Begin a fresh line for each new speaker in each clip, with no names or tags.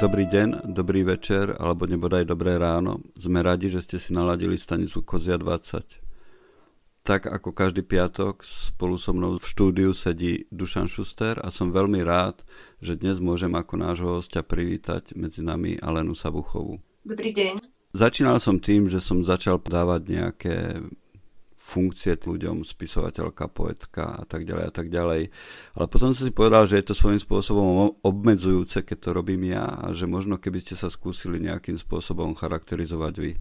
Dobrý deň, dobrý večer, alebo nebodaj dobré ráno. Sme radi, že ste si naladili stanicu Kozia 20. Tak ako každý piatok spolu so mnou v štúdiu sedí Dušan Šuster a som veľmi rád, že dnes môžem ako nášho hostia privítať medzi nami Alenu Sabuchovú.
Dobrý deň.
Začínal som tým, že som začal dávať nejaké funkcie ľuďom, spisovateľka, poetka a tak ďalej a tak ďalej. Ale potom som si povedal, že je to svojím spôsobom obmedzujúce, keď to robím ja a že možno keby ste sa skúsili nejakým spôsobom charakterizovať vy.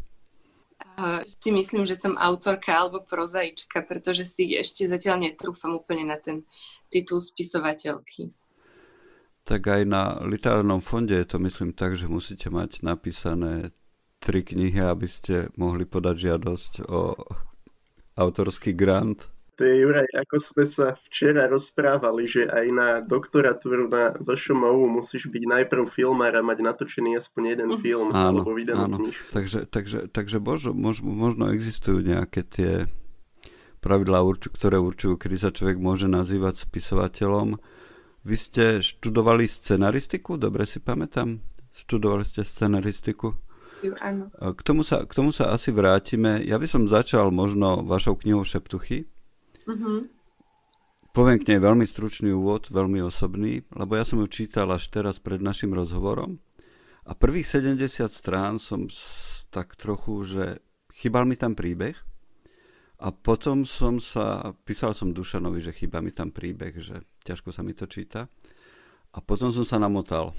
Uh, si myslím, že som autorka alebo prozaička, pretože si ešte zatiaľ netrúfam úplne na ten titul spisovateľky.
Tak aj na literárnom fonde je to myslím tak, že musíte mať napísané tri knihy, aby ste mohli podať žiadosť o autorský grant?
To je Juraj, ako sme sa včera rozprávali, že aj na doktoratúru na VŠMU musíš byť najprv filmár a mať natočený aspoň jeden film áno, alebo vydanú áno. knižku.
Takže, takže, takže možno, možno existujú nejaké tie pravidlá, ktoré určujú, kedy sa človek môže nazývať spisovateľom. Vy ste študovali scenaristiku, dobre si pamätám? Študovali ste scenaristiku?
Áno.
K tomu, sa, k tomu sa asi vrátime. Ja by som začal možno vašou knihou Šeptuchy. Uh-huh. Poviem k nej veľmi stručný úvod, veľmi osobný, lebo ja som ju čítal až teraz pred našim rozhovorom. A prvých 70 strán som tak trochu, že chýbal mi tam príbeh. A potom som sa, písal som Dušanovi, že chýba mi tam príbeh, že ťažko sa mi to číta. A potom som sa namotal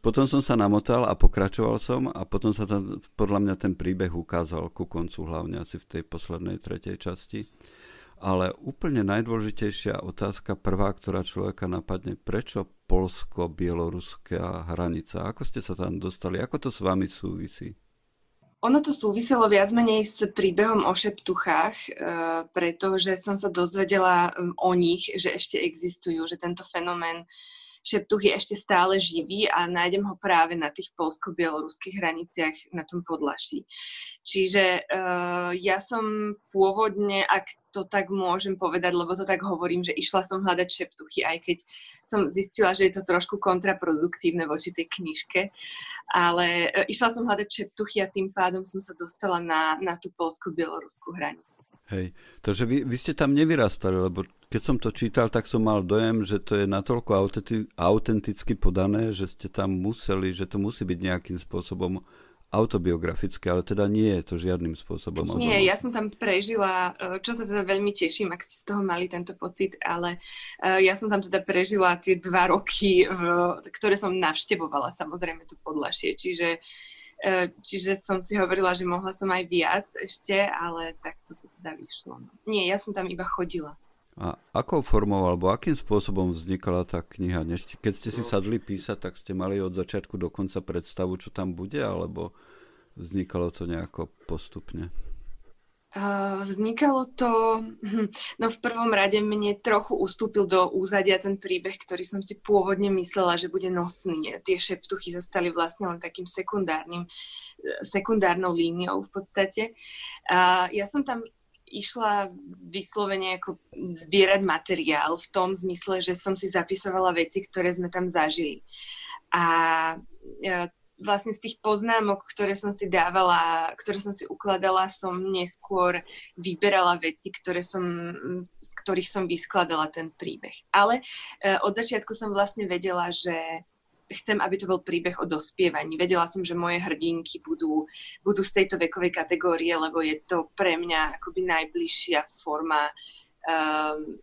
potom som sa namotal a pokračoval som a potom sa tam, podľa mňa ten príbeh ukázal ku koncu, hlavne asi v tej poslednej tretej časti. Ale úplne najdôležitejšia otázka, prvá, ktorá človeka napadne, prečo polsko-bieloruská hranica? Ako ste sa tam dostali? Ako to s vami súvisí?
Ono to súviselo viac menej s príbehom o šeptuchách, e, pretože som sa dozvedela o nich, že ešte existujú, že tento fenomén šeptuch je ešte stále živý a nájdem ho práve na tých polsko-bieloruských hraniciach na tom podlaší. Čiže uh, ja som pôvodne, ak to tak môžem povedať, lebo to tak hovorím, že išla som hľadať šeptuchy, aj keď som zistila, že je to trošku kontraproduktívne voči tej knižke, ale uh, išla som hľadať šeptuchy a tým pádom som sa dostala na, na tú polsko-bieloruskú hranicu.
Hej, takže vy, vy ste tam nevyrastali, lebo keď som to čítal, tak som mal dojem, že to je natoľko autenticky podané, že ste tam museli, že to musí byť nejakým spôsobom autobiografické, ale teda nie je to žiadnym spôsobom.
Nie, ja som tam prežila, e, čo sa teda veľmi teším, ak ste z toho mali tento pocit, ale e, ja som tam teda prežila tie dva roky, ktoré som navštevovala samozrejme to podlašie, čiže E, čiže som si hovorila, že mohla som aj viac ešte, ale tak to teda vyšlo. No. Nie, ja som tam iba chodila.
A akou formou alebo akým spôsobom vznikala tá kniha? Keď ste si sadli písať, tak ste mali od začiatku do konca predstavu, čo tam bude, alebo vznikalo to nejako postupne?
Vznikalo to, hm, no v prvom rade mne trochu ustúpil do úzadia ten príbeh, ktorý som si pôvodne myslela, že bude nosný. Tie šeptuchy zostali vlastne len takým sekundárnym, sekundárnou líniou v podstate. A ja som tam išla vyslovene ako zbierať materiál v tom zmysle, že som si zapisovala veci, ktoré sme tam zažili. A vlastne z tých poznámok, ktoré som si dávala, ktoré som si ukladala, som neskôr vyberala veci, ktoré som, z ktorých som vyskladala ten príbeh. Ale e, od začiatku som vlastne vedela, že chcem, aby to bol príbeh o dospievaní. Vedela som, že moje hrdinky budú, budú z tejto vekovej kategórie, lebo je to pre mňa akoby najbližšia forma um,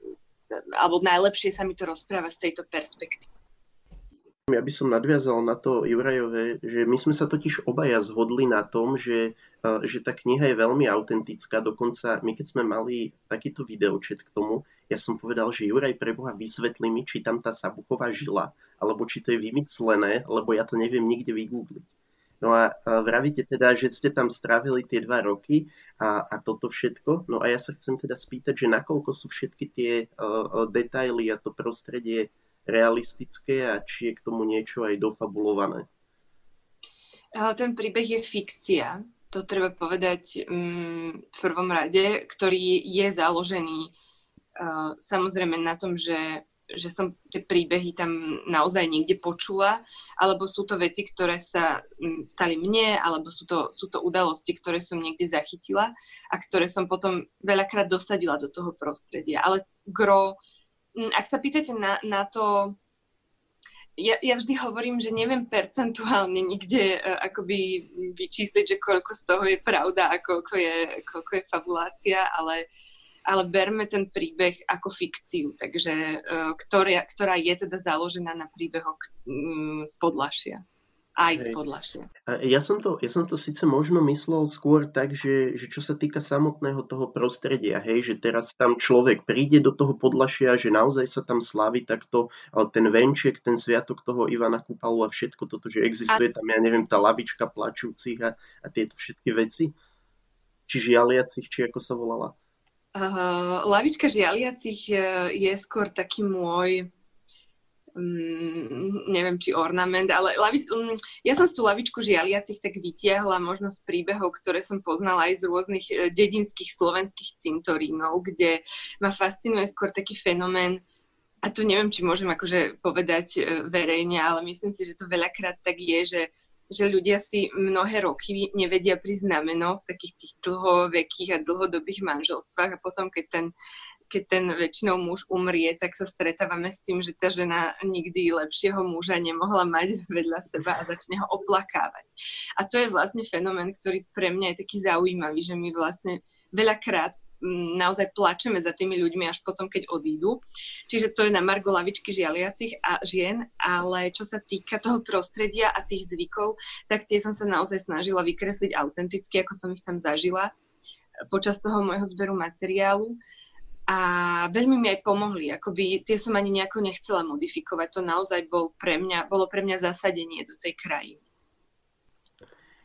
alebo najlepšie sa mi to rozpráva z tejto perspektívy.
Ja by som nadviazal na to Jurajové, že my sme sa totiž obaja zhodli na tom, že, e, že tá kniha je veľmi autentická. Dokonca my keď sme mali takýto videočet k tomu, ja som povedal, že Juraj preboha vysvetlí mi, či tam tá Sabuchová žila, alebo či to je vymyslené, lebo ja to neviem nikde vygoogliť. No a vravíte teda, že ste tam strávili tie dva roky a, a toto všetko. No a ja sa chcem teda spýtať, že nakoľko sú všetky tie uh, detaily a to prostredie realistické a či je k tomu niečo aj dofabulované?
Ten príbeh je fikcia, to treba povedať um, v prvom rade, ktorý je založený uh, samozrejme na tom, že že som tie príbehy tam naozaj niekde počula, alebo sú to veci, ktoré sa mm, stali mne, alebo sú to, sú to udalosti, ktoré som niekde zachytila a ktoré som potom veľakrát dosadila do toho prostredia. Ale gro, mm, ak sa pýtate na, na to, ja, ja vždy hovorím, že neviem percentuálne nikde uh, akoby vyčísliť, že koľko z toho je pravda a koľko je, koľko je fabulácia, ale ale berme ten príbeh ako fikciu, takže, uh, ktorá, ktorá je teda založená na príbehoch um, z Podlašia aj z Podlašia.
Ja som, to, ja som to síce možno myslel skôr tak, že, že čo sa týka samotného toho prostredia, hej, že teraz tam človek príde do toho Podlašia, že naozaj sa tam slaví takto, ale ten venček, ten sviatok toho Ivana Kupalu a všetko toto, že existuje a... tam, ja neviem, tá lavička plačúcich a, a tieto všetky veci, či žialiacich, či ako sa volala.
Uh, lavička žialiacich je, je skôr taký môj um, neviem, či ornament, ale lavi, um, ja som z tú lavičku žialiacich tak vytiahla možno z príbehov, ktoré som poznala aj z rôznych uh, dedinských slovenských cintorínov, kde ma fascinuje skôr taký fenomén, a tu neviem, či môžem akože povedať uh, verejne, ale myslím si, že to veľakrát tak je, že že ľudia si mnohé roky nevedia prísť na meno v takých tých dlhovekých a dlhodobých manželstvách a potom, keď ten, keď ten väčšinou muž umrie, tak sa stretávame s tým, že tá žena nikdy lepšieho muža nemohla mať vedľa seba a začne ho oplakávať. A to je vlastne fenomén, ktorý pre mňa je taký zaujímavý, že my vlastne veľakrát naozaj plačeme za tými ľuďmi až potom, keď odídu. Čiže to je na Margo lavičky žialiacich a žien, ale čo sa týka toho prostredia a tých zvykov, tak tie som sa naozaj snažila vykresliť autenticky, ako som ich tam zažila počas toho môjho zberu materiálu. A veľmi mi aj pomohli, akoby tie som ani nejako nechcela modifikovať, to naozaj bol pre mňa, bolo pre mňa zasadenie do tej krajiny.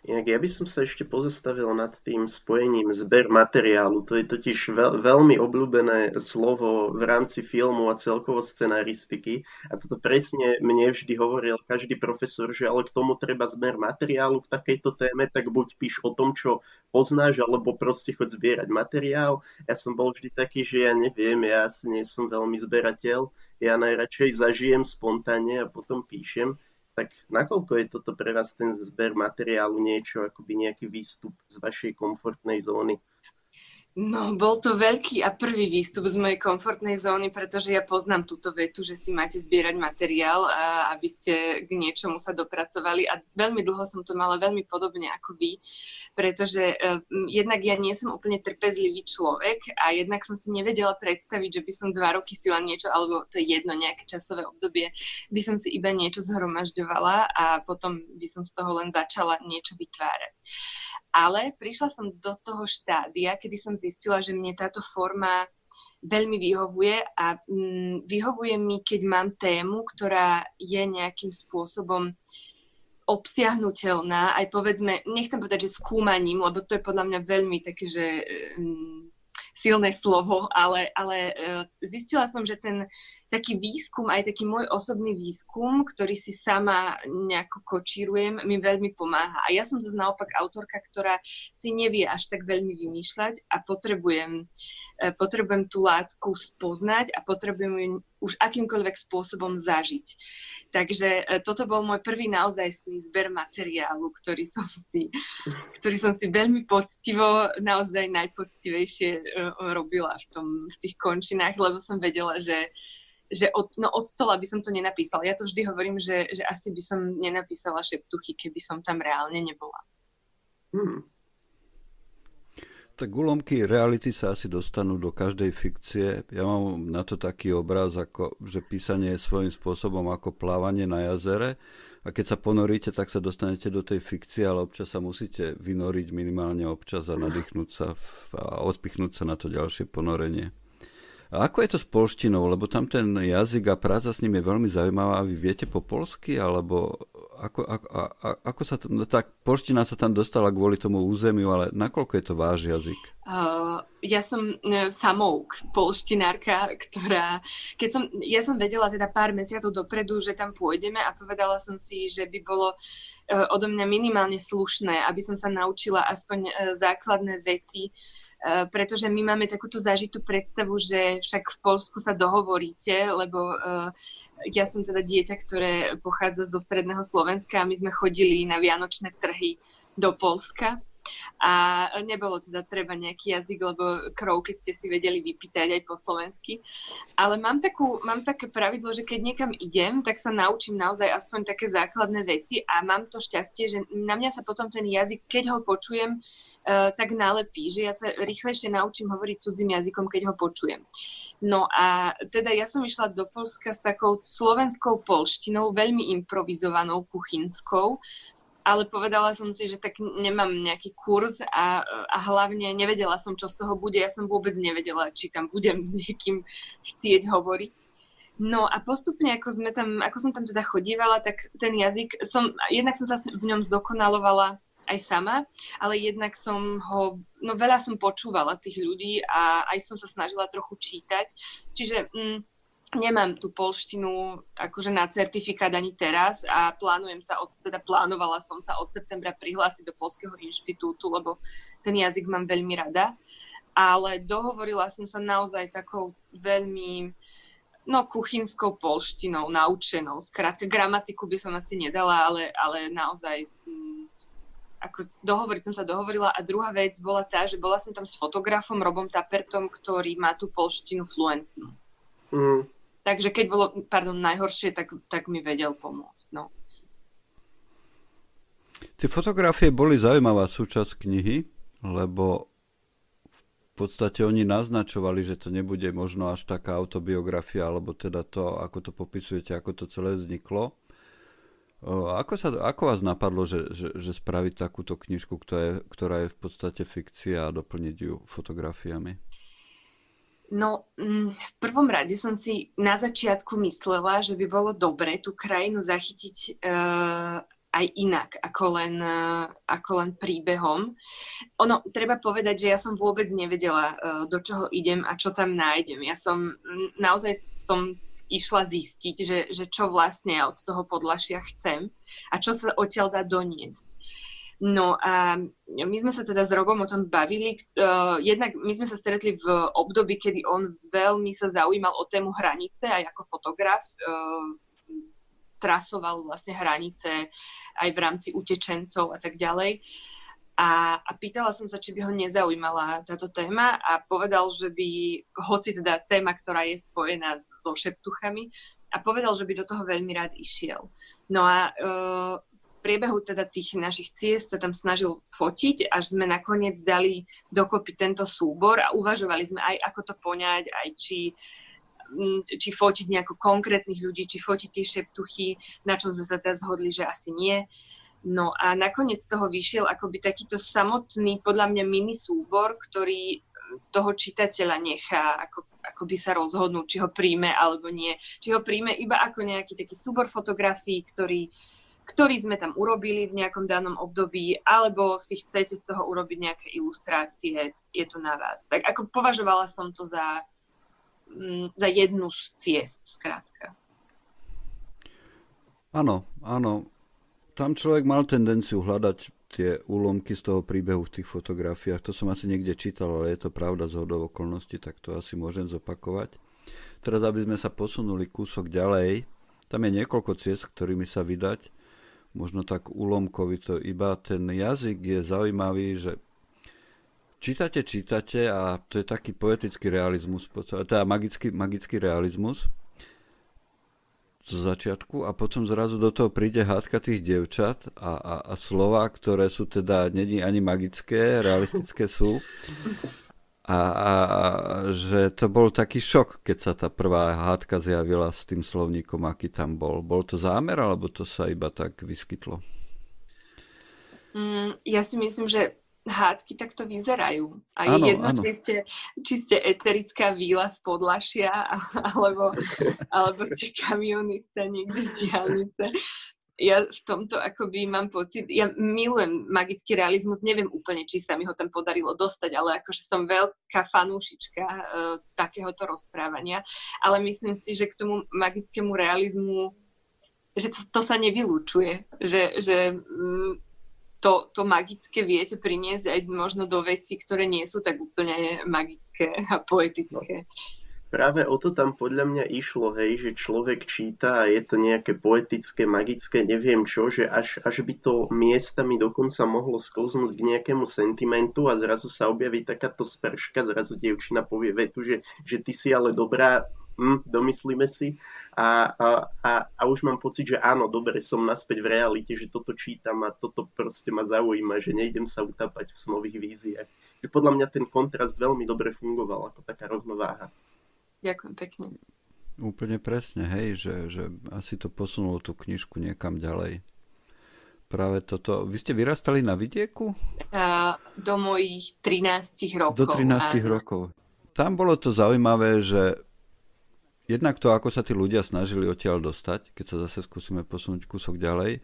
Inak ja by som sa ešte pozastavil nad tým spojením zber materiálu. To je totiž veľ, veľmi obľúbené slovo v rámci filmu a celkovo scenaristiky. A toto presne mne vždy hovoril každý profesor, že ale k tomu treba zber materiálu k takejto téme, tak buď píš o tom, čo poznáš, alebo proste chod zbierať materiál. Ja som bol vždy taký, že ja neviem, ja nie som veľmi zberateľ. Ja najradšej zažijem spontánne a potom píšem tak nakoľko je toto pre vás ten zber materiálu niečo, akoby nejaký výstup z vašej komfortnej zóny?
No, bol to veľký a prvý výstup z mojej komfortnej zóny, pretože ja poznám túto vetu, že si máte zbierať materiál, aby ste k niečomu sa dopracovali a veľmi dlho som to mala veľmi podobne ako vy, pretože uh, jednak ja nie som úplne trpezlivý človek a jednak som si nevedela predstaviť, že by som dva roky si len niečo, alebo to je jedno nejaké časové obdobie, by som si iba niečo zhromažďovala a potom by som z toho len začala niečo vytvárať. Ale prišla som do toho štádia, kedy som zistila, že mne táto forma veľmi vyhovuje a mm, vyhovuje mi, keď mám tému, ktorá je nejakým spôsobom obsiahnutelná, aj povedzme, nechcem povedať, že skúmaním, lebo to je podľa mňa veľmi také, že mm, silné slovo, ale, ale e, zistila som, že ten taký výskum, aj taký môj osobný výskum, ktorý si sama nejako kočírujem, mi veľmi pomáha. A ja som zase naopak autorka, ktorá si nevie až tak veľmi vymýšľať a potrebujem, potrebujem tú látku spoznať a potrebujem ju už akýmkoľvek spôsobom zažiť. Takže e, toto bol môj prvý naozajstný zber materiálu, ktorý som si, ktorý som si veľmi poctivo, naozaj najpoctivejšie e, robila v, tom, v tých končinách, lebo som vedela, že, že od, no od stola by som to nenapísala. Ja to vždy hovorím, že, že asi by som nenapísala šeptuchy, keby som tam reálne nebola. Hmm.
Tak ulomky reality sa asi dostanú do každej fikcie. Ja mám na to taký obraz, ako, že písanie je svojím spôsobom ako plávanie na jazere a keď sa ponoríte, tak sa dostanete do tej fikcie, ale občas sa musíte vynoriť minimálne občas a nadýchnúť sa a odpichnúť sa na to ďalšie ponorenie. A ako je to s polštinou? Lebo tam ten jazyk a práca s ním je veľmi zaujímavá. Vy viete po polsky? Alebo ako, ako, a, ako sa tam, no tak polština sa tam dostala kvôli tomu územiu, ale nakoľko je to váš jazyk?
Uh, ja som uh, samouk, polštinárka, ktorá, keď som, ja som vedela teda pár mesiacov dopredu, že tam pôjdeme a povedala som si, že by bolo uh, odo mňa minimálne slušné, aby som sa naučila aspoň uh, základné veci, pretože my máme takúto zažitú predstavu, že však v Polsku sa dohovoríte, lebo uh, ja som teda dieťa, ktoré pochádza zo stredného Slovenska a my sme chodili na vianočné trhy do Polska a nebolo teda treba nejaký jazyk, lebo krovky ste si vedeli vypýtať aj po slovensky. Ale mám, takú, mám také pravidlo, že keď niekam idem, tak sa naučím naozaj aspoň také základné veci a mám to šťastie, že na mňa sa potom ten jazyk, keď ho počujem, uh, tak nalepí, že ja sa rýchlejšie naučím hovoriť cudzím jazykom, keď ho počujem. No a teda ja som išla do Polska s takou slovenskou polštinou, veľmi improvizovanou, kuchynskou, ale povedala som si, že tak nemám nejaký kurz a, a hlavne nevedela som, čo z toho bude. Ja som vôbec nevedela, či tam budem s niekým chcieť hovoriť. No a postupne, ako, sme tam, ako som tam teda chodívala, tak ten jazyk, som, jednak som sa v ňom zdokonalovala aj sama, ale jednak som ho, no veľa som počúvala tých ľudí a aj som sa snažila trochu čítať. Čiže mm, nemám tú polštinu akože na certifikát ani teraz a plánujem sa, od, teda plánovala som sa od septembra prihlásiť do Polského inštitútu, lebo ten jazyk mám veľmi rada. Ale dohovorila som sa naozaj takou veľmi no, kuchynskou polštinou, naučenou. Skrátka, gramatiku by som asi nedala, ale, ale naozaj ako dohovoriť som sa dohovorila a druhá vec bola tá, že bola som tam s fotografom Robom Tapertom, ktorý má tú polštinu fluentnú. Mm. Takže keď bolo, pardon, najhoršie, tak, tak mi vedel pomôcť. No.
Tie fotografie boli zaujímavá súčasť knihy, lebo v podstate oni naznačovali, že to nebude možno až taká autobiografia, alebo teda to, ako to popisujete, ako to celé vzniklo. Ako, sa, ako vás napadlo, že, že, že spraviť takúto knižku, ktorá je, ktorá je v podstate fikcia a doplniť ju fotografiami?
No, mm, v prvom rade som si na začiatku myslela, že by bolo dobre tú krajinu zachytiť uh, aj inak, ako len, uh, ako len príbehom. Ono, treba povedať, že ja som vôbec nevedela, uh, do čoho idem a čo tam nájdem. Ja som, naozaj som išla zistiť, že, že čo vlastne ja od toho podlašia chcem a čo sa odtiaľ dá doniesť. No a my sme sa teda s Robom o tom bavili. Uh, jednak my sme sa stretli v období, kedy on veľmi sa zaujímal o tému hranice aj ako fotograf. Uh, trasoval vlastne hranice aj v rámci utečencov a tak ďalej. A, a pýtala som sa, či by ho nezaujímala táto téma a povedal, že by, hoci teda téma, ktorá je spojená so šeptuchami, a povedal, že by do toho veľmi rád išiel. No a v priebehu teda tých našich ciest sa tam snažil fotiť, až sme nakoniec dali dokopy tento súbor a uvažovali sme aj, ako to poňať, aj či či fotiť nejako konkrétnych ľudí, či fotiť tie šeptuchy, na čom sme sa teda zhodli, že asi nie. No a nakoniec z toho vyšiel akoby takýto samotný, podľa mňa mini súbor, ktorý toho čitateľa nechá ako, ako by sa rozhodnúť, či ho príjme alebo nie. Či ho príjme iba ako nejaký taký súbor fotografií, ktorý, ktorý sme tam urobili v nejakom danom období, alebo si chcete z toho urobiť nejaké ilustrácie, je to na vás. Tak ako považovala som to za, mm, za jednu z ciest, skrátka.
Áno, áno tam človek mal tendenciu hľadať tie úlomky z toho príbehu v tých fotografiách. To som asi niekde čítal, ale je to pravda z hodov okolností, tak to asi môžem zopakovať. Teraz, aby sme sa posunuli kúsok ďalej, tam je niekoľko ciest, ktorými sa vydať. Možno tak úlomkovito, iba ten jazyk je zaujímavý, že čítate, čítate a to je taký poetický realizmus, teda magický, magický realizmus zo začiatku a potom zrazu do toho príde hádka tých devčat a, a, a slova, ktoré sú teda není ani magické, realistické sú. A, a, a že to bol taký šok, keď sa tá prvá hádka zjavila s tým slovníkom, aký tam bol. Bol to zámer, alebo to sa iba tak vyskytlo?
Mm, ja si myslím, že hádky takto vyzerajú. A je jedno, Či, ste, či ste eterická víla z Podlašia, alebo, alebo ste kamionista niekde z diálnice. Ja v tomto akoby mám pocit, ja milujem magický realizmus, neviem úplne, či sa mi ho tam podarilo dostať, ale akože som veľká fanúšička uh, takéhoto rozprávania, ale myslím si, že k tomu magickému realizmu, že to, to sa nevylúčuje, že, že um, to, to magické viete priniesť aj možno do veci, ktoré nie sú tak úplne magické a poetické. No
práve o to tam podľa mňa išlo, hej, že človek číta a je to nejaké poetické, magické, neviem čo, že až, až by to miestami dokonca mohlo sklznúť k nejakému sentimentu a zrazu sa objaví takáto sprška, zrazu dievčina povie vetu, že, že ty si ale dobrá, hm, domyslíme si a, a, a, a už mám pocit, že áno, dobre, som naspäť v realite, že toto čítam a toto proste ma zaujíma, že nejdem sa utapať v snových víziách. Podľa mňa ten kontrast veľmi dobre fungoval ako taká rovnováha.
Ďakujem pekne.
Úplne presne, hej, že, že asi to posunulo tú knižku niekam ďalej. Práve toto. Vy ste vyrastali na vidieku?
A, do mojich 13 rokov.
Do 13 a... rokov. Tam bolo to zaujímavé, že jednak to, ako sa tí ľudia snažili odtiaľ dostať, keď sa zase skúsime posunúť kúsok ďalej,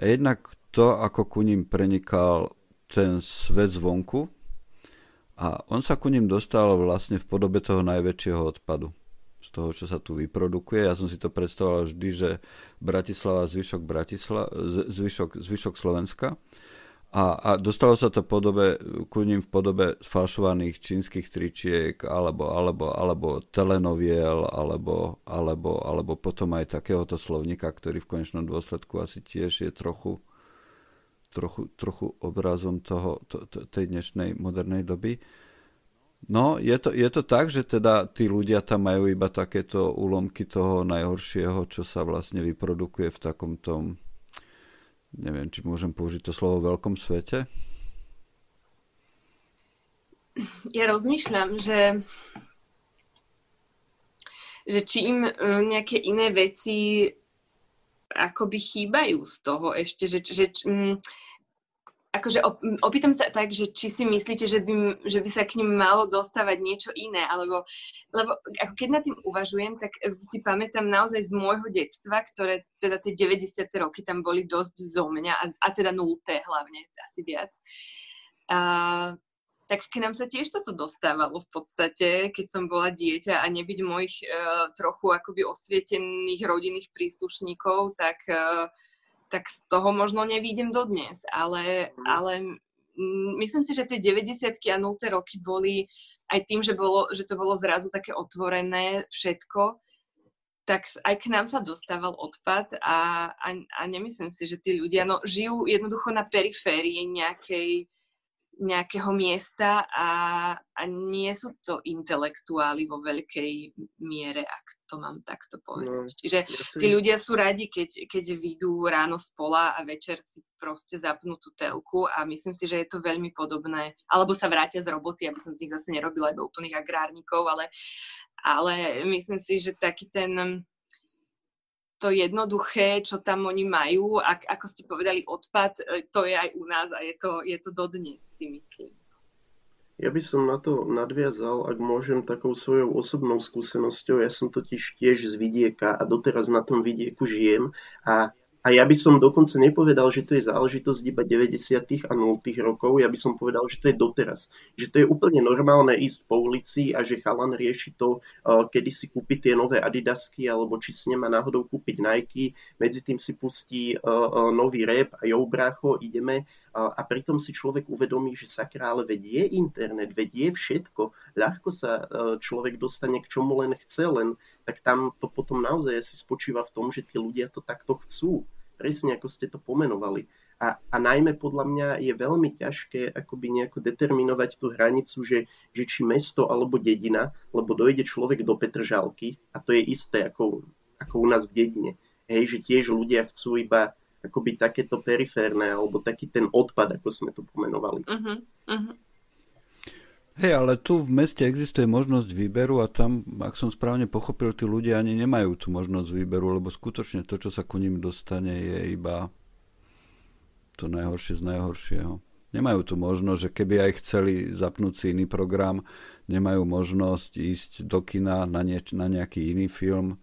a jednak to, ako ku ním prenikal ten svet zvonku, a on sa ku ním dostal vlastne v podobe toho najväčšieho odpadu. Z toho, čo sa tu vyprodukuje. Ja som si to predstavoval vždy, že Bratislava, zvyšok, Bratisla, zvyšok, zvyšok Slovenska. A, a dostalo sa to podobe, ku ním v podobe falšovaných čínskych tričiek, alebo, alebo, alebo telenoviel, alebo, alebo, alebo potom aj takéhoto slovníka, ktorý v konečnom dôsledku asi tiež je trochu trochu, trochu obrazom toho, to, to, tej dnešnej modernej doby. No, je to, je to tak, že teda tí ľudia tam majú iba takéto úlomky toho najhoršieho, čo sa vlastne vyprodukuje v takom tom, neviem, či môžem použiť to slovo veľkom svete?
Ja rozmýšľam, že že či im e, nejaké iné veci akoby chýbajú z toho ešte, že, že um, akože opýtam sa tak, že či si myslíte, že by, že by sa k ním malo dostávať niečo iné, alebo lebo ako keď nad tým uvažujem, tak si pamätám naozaj z môjho detstva, ktoré teda tie 90. roky tam boli dosť zo mňa a, a teda nulté hlavne, asi viac. A, tak k nám sa tiež toto dostávalo v podstate, keď som bola dieťa a nebyť mojich uh, trochu akoby osvietených rodinných príslušníkov, tak, uh, tak z toho možno nevídem dodnes. Ale, mhm. ale myslím si, že tie 90 a 0 roky boli aj tým, že, bolo, že to bolo zrazu také otvorené všetko, tak aj k nám sa dostával odpad a, a, a nemyslím si, že tí ľudia no, žijú jednoducho na periférii nejakej nejakého miesta a, a nie sú to intelektuáli vo veľkej miere, ak to mám takto povedať. No, Čiže tí ľudia sú radi, keď, keď vyjdú ráno z pola a večer si proste zapnú tú telku a myslím si, že je to veľmi podobné. Alebo sa vrátia z roboty, aby som z nich zase nerobila iba úplných agrárnikov, ale, ale myslím si, že taký ten to jednoduché, čo tam oni majú, ak, ako ste povedali, odpad, e, to je aj u nás a je to, je to dodnes, si myslím.
Ja by som na to nadviazal, ak môžem, takou svojou osobnou skúsenosťou. Ja som totiž tiež z vidieka a doteraz na tom vidieku žijem a a ja by som dokonca nepovedal, že to je záležitosť iba 90. a 0. rokov, ja by som povedal, že to je doteraz. Že to je úplne normálne ísť po ulici a že chalan rieši to, uh, kedy si kúpi tie nové Adidasky, alebo či si nemá náhodou kúpiť Nike, medzi tým si pustí uh, uh, nový rap a jo, brácho, ideme. A pritom si človek uvedomí, že sakra, ale veď je internet, veď je všetko. Ľahko sa človek dostane k čomu len chce, len tak tam to potom naozaj asi spočíva v tom, že tí ľudia to takto chcú. Presne ako ste to pomenovali. A, a najmä podľa mňa je veľmi ťažké akoby nejako determinovať tú hranicu, že, že či mesto alebo dedina, lebo dojde človek do Petržalky a to je isté ako, ako u nás v dedine. Hej, že tiež ľudia chcú iba akoby takéto periférne alebo taký ten odpad, ako sme to pomenovali. Uh-huh, uh-huh.
Hej, ale tu v meste existuje možnosť výberu a tam, ak som správne pochopil, tí ľudia ani nemajú tú možnosť výberu, lebo skutočne to, čo sa ku ním dostane, je iba to najhoršie z najhoršieho. Nemajú tu možnosť, že keby aj chceli zapnúť si iný program, nemajú možnosť ísť do kina na, nieč- na nejaký iný film.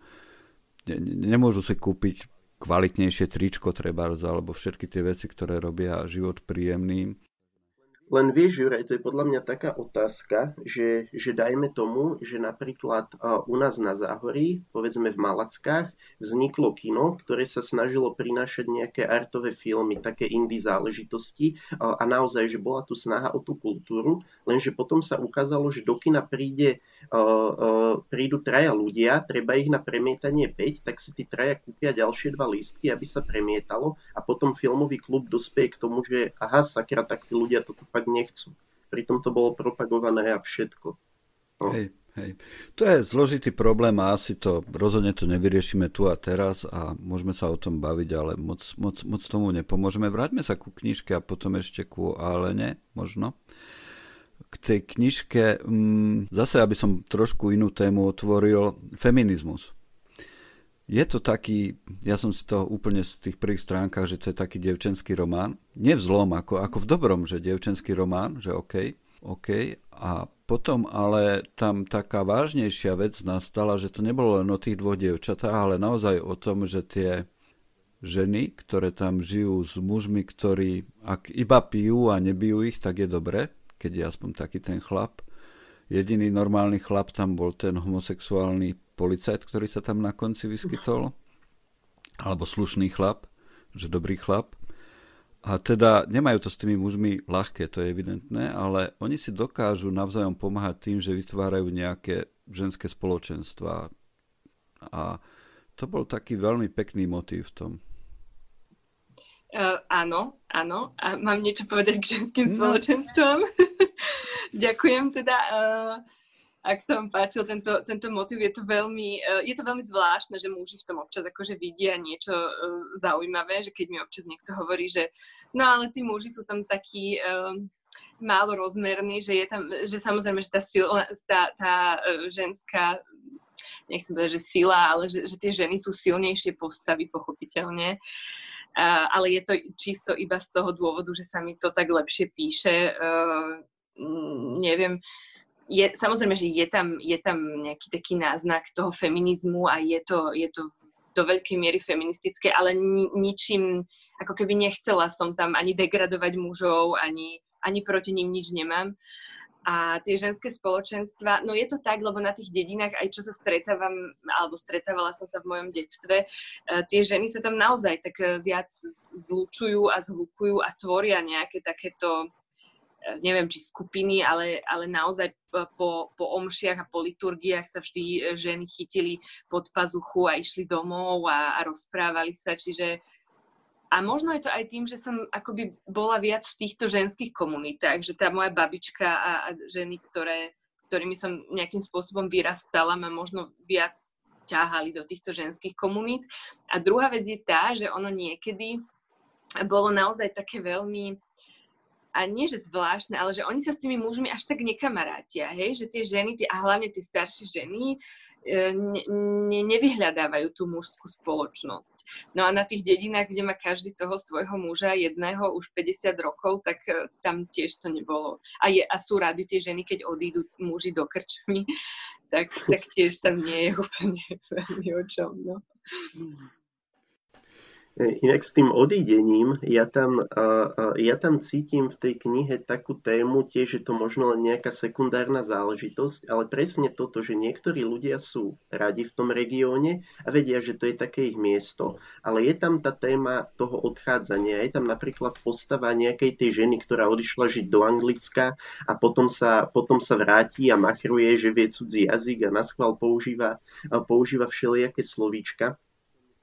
Ne- nemôžu si kúpiť kvalitnejšie tričko treba, alebo všetky tie veci, ktoré robia život príjemným.
Len vieš, Juraj, to je podľa mňa taká otázka, že, že dajme tomu, že napríklad u nás na Záhorí, povedzme v Malackách, vzniklo kino, ktoré sa snažilo prinášať nejaké artové filmy, také indie záležitosti a naozaj, že bola tu snaha o tú kultúru, lenže potom sa ukázalo, že do kina príde, prídu traja ľudia, treba ich na premietanie 5, tak si tí traja kúpia ďalšie dva lístky, aby sa premietalo a potom filmový klub dospie k tomu, že aha, sakra, tak tí ľudia toto fakt nechcú. Pritom to bolo propagované a všetko.
No. Hej, hej. To je zložitý problém a asi to rozhodne to nevyriešime tu a teraz a môžeme sa o tom baviť, ale moc, moc, moc tomu nepomôžeme. Vráťme sa ku knižke a potom ešte ku Alene, možno. K tej knižke, mm, zase aby som trošku inú tému otvoril, feminizmus. Je to taký, ja som si to úplne z tých prvých stránkach, že to je taký devčenský román. Nie v zlom, ako, ako v dobrom, že devčenský román, že OK, OK. A potom ale tam taká vážnejšia vec nastala, že to nebolo len o tých dvoch devčatách, ale naozaj o tom, že tie ženy, ktoré tam žijú s mužmi, ktorí ak iba pijú a nebijú ich, tak je dobre, keď je aspoň taký ten chlap. Jediný normálny chlap tam bol ten homosexuálny policajt, ktorý sa tam na konci vyskytol, alebo slušný chlap, že dobrý chlap. A teda nemajú to s tými mužmi ľahké, to je evidentné, ale oni si dokážu navzájom pomáhať tým, že vytvárajú nejaké ženské spoločenstva. A to bol taký veľmi pekný motív v tom.
Uh, áno, áno. A mám niečo povedať k ženským no. spoločenstvom? Ďakujem teda. Uh, ak sa vám páčil tento, tento motiv, je to, veľmi, uh, je to veľmi zvláštne, že muži v tom občas akože vidia niečo uh, zaujímavé, že keď mi občas niekto hovorí, že no ale tí muži sú tam takí uh, málo rozmerní, že je tam, že samozrejme, že tá, silna, tá, tá uh, ženská nechcem povedať, že sila, ale že, že tie ženy sú silnejšie postavy, pochopiteľne. Uh, ale je to čisto iba z toho dôvodu, že sa mi to tak lepšie píše. Uh, neviem, je, samozrejme, že je tam, je tam nejaký taký náznak toho feminizmu a je to, je to do veľkej miery feministické, ale ni, ničím, ako keby nechcela som tam ani degradovať mužov, ani, ani proti ním nič nemám. A tie ženské spoločenstva, no je to tak, lebo na tých dedinách, aj čo sa stretávam, alebo stretávala som sa v mojom detstve, eh, tie ženy sa tam naozaj tak eh, viac zlučujú a zhlukujú a tvoria nejaké takéto neviem, či skupiny, ale, ale naozaj po, po omšiach a po liturgiách sa vždy e, ženy chytili pod pazuchu a išli domov a, a rozprávali sa, čiže a možno je to aj tým, že som akoby bola viac v týchto ženských komunitách, že tá moja babička a, a ženy, ktoré, s ktorými som nejakým spôsobom vyrastala, ma možno viac ťahali do týchto ženských komunít. A druhá vec je tá, že ono niekedy bolo naozaj také veľmi a nie, že zvláštne, ale že oni sa s tými mužmi až tak nekamarátia, hej, že tie ženy, tie, a hlavne tie staršie ženy, e, ne, ne, nevyhľadávajú tú mužskú spoločnosť. No a na tých dedinách, kde má každý toho svojho muža, jedného už 50 rokov, tak e, tam tiež to nebolo. A, je, a sú rady tie ženy, keď odídu muži do krčmy, tak, tak tiež tam nie je úplne o čom. No.
Inak s tým odídením, ja tam, ja tam cítim v tej knihe takú tému, tiež je to možno len nejaká sekundárna záležitosť, ale presne toto, že niektorí ľudia sú radi v tom regióne a vedia, že to je také ich miesto, ale je tam tá téma toho odchádzania. Je tam napríklad postava nejakej tej ženy, ktorá odišla žiť do Anglicka a potom sa, potom sa vráti a machruje, že vie cudzí jazyk a na schvál používa, používa všelijaké slovíčka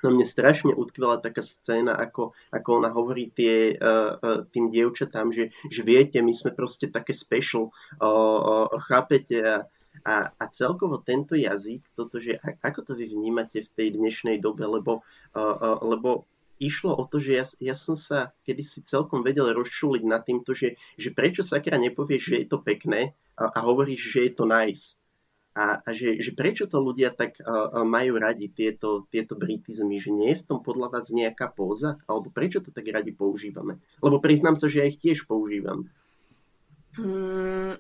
na mne strašne utkvela taká scéna, ako, ako ona hovorí tie, uh, uh, tým dievčatám, že, že viete, my sme proste také special, uh, chápete? A, a, a celkovo tento jazyk, toto, že ako to vy vnímate v tej dnešnej dobe, lebo, lebo išlo o to, že ja, ja som sa kedysi celkom vedel rozčuliť nad týmto, že, že prečo sakra nepovieš, že je to pekné a, a hovoríš, že je to nice a, a že, že prečo to ľudia tak uh, majú radi tieto, tieto britizmy, že nie je v tom podľa vás nejaká póza, alebo prečo to tak radi používame? Lebo priznám sa, že ja ich tiež používam.
Hmm,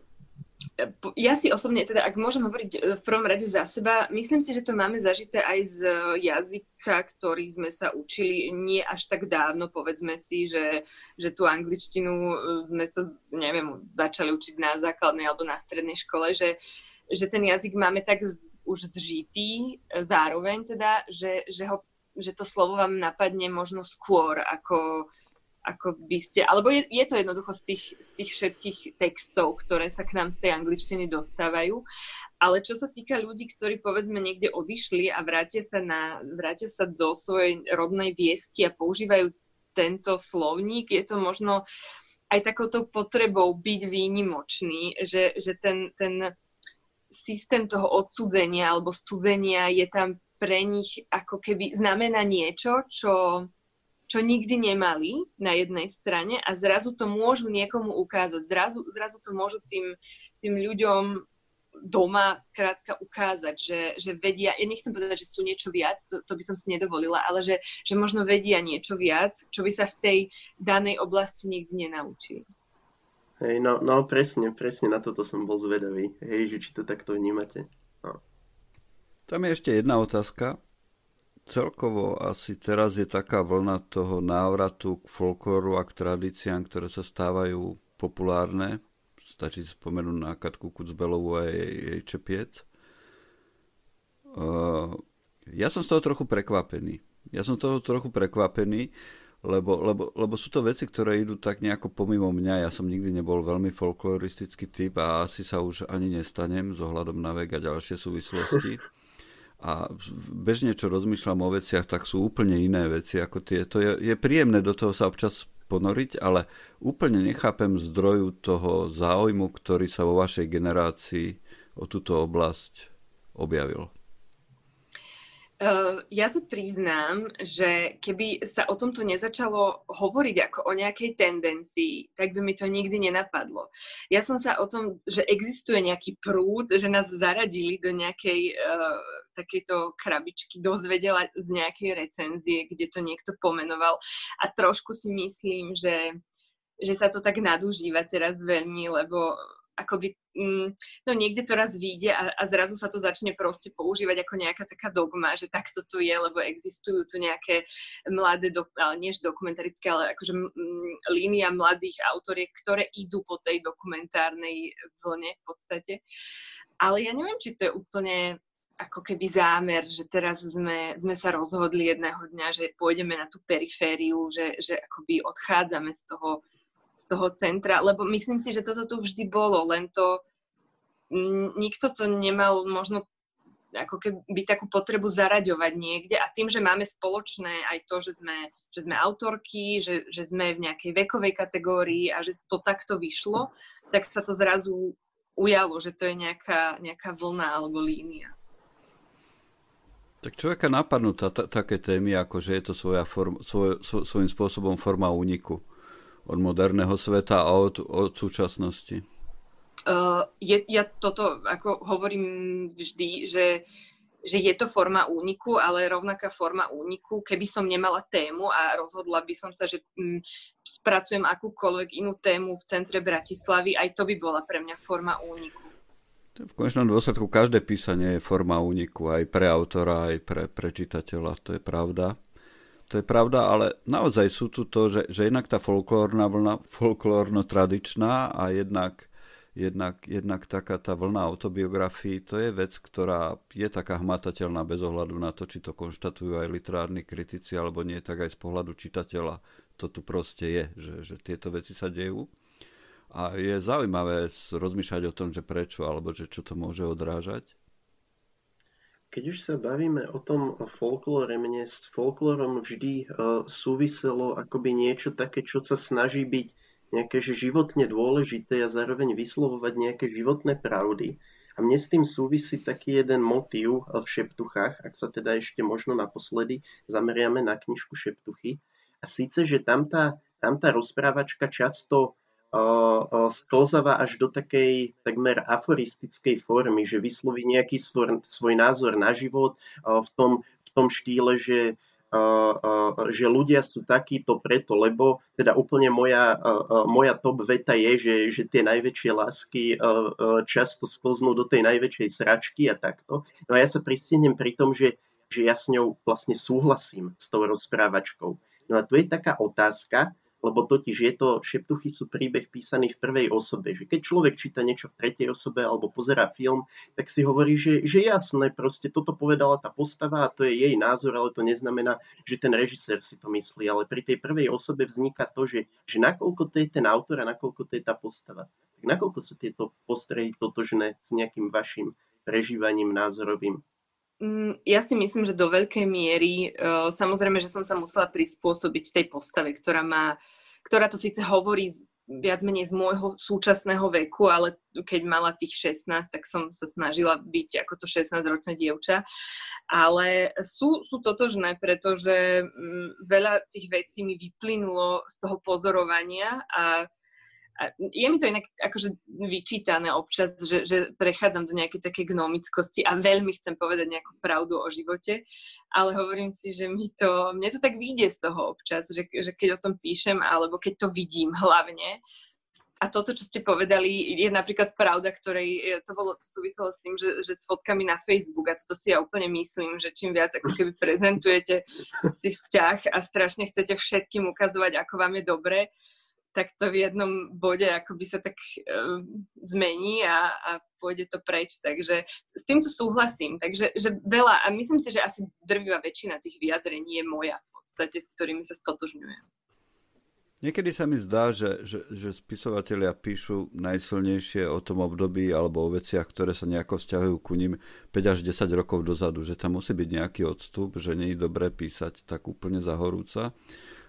ja si osobne, teda ak môžem hovoriť e, v prvom rade za seba, myslím si, že to máme zažité aj z jazyka, ktorý sme sa učili nie až tak dávno, povedzme si, že, že tú angličtinu e, sme sa, neviem, začali učiť na základnej alebo na strednej škole, že, že ten jazyk máme tak z, už zžitý e, zároveň teda, že, že, ho, že to slovo vám napadne možno skôr ako ako by ste, alebo je, je to jednoducho z tých, z tých všetkých textov, ktoré sa k nám z tej angličtiny dostávajú. Ale čo sa týka ľudí, ktorí povedzme niekde odišli a vrátia sa, na, vrátia sa do svojej rodnej viesky a používajú tento slovník, je to možno aj takouto potrebou byť výnimočný, že, že ten, ten systém toho odsudzenia alebo studzenia je tam pre nich ako keby znamená niečo, čo čo nikdy nemali na jednej strane a zrazu to môžu niekomu ukázať. Zrazu, zrazu to môžu tým, tým ľuďom doma skrátka ukázať, že, že vedia, ja nechcem povedať, že sú niečo viac, to, to by som si nedovolila, ale že, že možno vedia niečo viac, čo by sa v tej danej oblasti nikdy nenaučili.
Hej, no, no presne, presne na toto som bol zvedavý. Hej, že či to takto vnímate. No.
Tam je ešte jedna otázka, celkovo asi teraz je taká vlna toho návratu k folklóru a k tradíciám, ktoré sa stávajú populárne. Stačí si spomenúť na Katku Kucbelovú a jej, jej čepiec. Uh, ja som z toho trochu prekvapený. Ja som toho trochu prekvapený, lebo, lebo, lebo sú to veci, ktoré idú tak nejako pomimo mňa. Ja som nikdy nebol veľmi folkloristický typ a asi sa už ani nestanem z ohľadom na vek a ďalšie súvislosti. a bežne čo rozmýšľam o veciach, tak sú úplne iné veci ako tie. To je, je príjemné do toho sa občas ponoriť, ale úplne nechápem zdroju toho záujmu, ktorý sa vo vašej generácii o túto oblasť objavil.
Uh, ja sa priznám, že keby sa o tomto nezačalo hovoriť ako o nejakej tendencii, tak by mi to nikdy nenapadlo. Ja som sa o tom, že existuje nejaký prúd, že nás zaradili do nejakej uh, takejto krabičky, dozvedela z nejakej recenzie, kde to niekto pomenoval. A trošku si myslím, že, že sa to tak nadužíva teraz veľmi, lebo akoby, mm, no niekde to raz vyjde a, a zrazu sa to začne proste používať ako nejaká taká dogma, že takto to je, lebo existujú tu nejaké mladé, do, ale nie dokumentarické, ale akože mm, línia mladých autoriek, ktoré idú po tej dokumentárnej vlne v podstate. Ale ja neviem, či to je úplne ako keby zámer, že teraz sme, sme sa rozhodli jedného dňa, že pôjdeme na tú perifériu, že, že akoby odchádzame z toho z toho centra, lebo myslím si, že toto tu vždy bolo, len to nikto to nemal možno ako keby takú potrebu zaraďovať niekde a tým, že máme spoločné aj to, že sme, že sme autorky, že, že sme v nejakej vekovej kategórii a že to takto vyšlo, tak sa to zrazu ujalo, že to je nejaká, nejaká vlna alebo línia.
Tak človeka napadnú tá, také témy, ako že je to svoja form, svoj, svojím spôsobom forma úniku od moderného sveta a od, od súčasnosti?
Uh, je, ja toto ako hovorím vždy, že, že je to forma úniku, ale rovnaká forma úniku, keby som nemala tému a rozhodla by som sa, že m, mm, spracujem akúkoľvek inú tému v centre Bratislavy, aj to by bola pre mňa forma úniku.
V konečnom dôsledku každé písanie je forma úniku, aj pre autora, aj pre, pre čitateľa, to je pravda to je pravda, ale naozaj sú tu to, že, že jednak tá folklórna vlna, folklórno-tradičná a jednak, jednak, jednak taká tá vlna autobiografii, to je vec, ktorá je taká hmatateľná bez ohľadu na to, či to konštatujú aj literárni kritici alebo nie, tak aj z pohľadu čitateľa to tu proste je, že, že tieto veci sa dejú. A je zaujímavé rozmýšľať o tom, že prečo, alebo že čo to môže odrážať.
Keď už sa bavíme o tom folklóre, mne s folklórom vždy uh, súviselo akoby niečo také, čo sa snaží byť nejaké že životne dôležité a zároveň vyslovovať nejaké životné pravdy. A mne s tým súvisí taký jeden motív v Šeptuchách, ak sa teda ešte možno naposledy zameriame na knižku Šeptuchy. A síce, že tam tá, tam tá rozprávačka často sklzáva až do takej takmer aforistickej formy, že vysloví nejaký svoj, svoj názor na život v tom, v tom štýle, že že ľudia sú takíto preto, lebo teda úplne moja, moja top veta je, že, že tie najväčšie lásky často sklznú do tej najväčšej sračky a takto. No a ja sa pristihnem pri tom, že, že ja s ňou vlastne súhlasím s tou rozprávačkou. No a tu je taká otázka, lebo totiž je to, šeptuchy sú príbeh písaný v prvej osobe, že keď človek číta niečo v tretej osobe alebo pozera film, tak si hovorí, že, že jasné, proste toto povedala tá postava a to je jej názor, ale to neznamená, že ten režisér si to myslí, ale pri tej prvej osobe vzniká to, že, že nakoľko to je ten autor a nakoľko to je tá postava. Tak nakoľko sú tieto postrehy totožné s nejakým vašim prežívaním názorovým?
Mm, ja si myslím, že do veľkej miery, samozrejme, že som sa musela prispôsobiť tej postave, ktorá má ktorá to síce hovorí viac menej z môjho súčasného veku, ale keď mala tých 16, tak som sa snažila byť ako to 16-ročné dievča. Ale sú, sú totožné, pretože mm, veľa tých vecí mi vyplynulo z toho pozorovania a a je mi to inak akože vyčítané občas, že, že prechádzam do nejakej také gnomickosti a veľmi chcem povedať nejakú pravdu o živote, ale hovorím si, že mi to, mne to tak vyjde z toho občas, že, že keď o tom píšem, alebo keď to vidím hlavne, a toto, čo ste povedali, je napríklad pravda, ktorej to bolo to súviselo s tým, že, že s fotkami na Facebook a toto si ja úplne myslím, že čím viac ako keby prezentujete si vzťah a strašne chcete všetkým ukazovať, ako vám je dobre, tak to v jednom bode akoby sa tak uh, zmení a, a pôjde to preč. Takže s týmto súhlasím. Takže že veľa, a myslím si, že asi drvivá väčšina tých vyjadrení je moja v podstate, s ktorými sa stotožňujem.
Niekedy sa mi zdá, že, že, že spisovatelia píšu najsilnejšie o tom období alebo o veciach, ktoré sa nejako vzťahujú ku ním 5 až 10 rokov dozadu, že tam musí byť nejaký odstup, že nie je dobré písať tak úplne zahorúca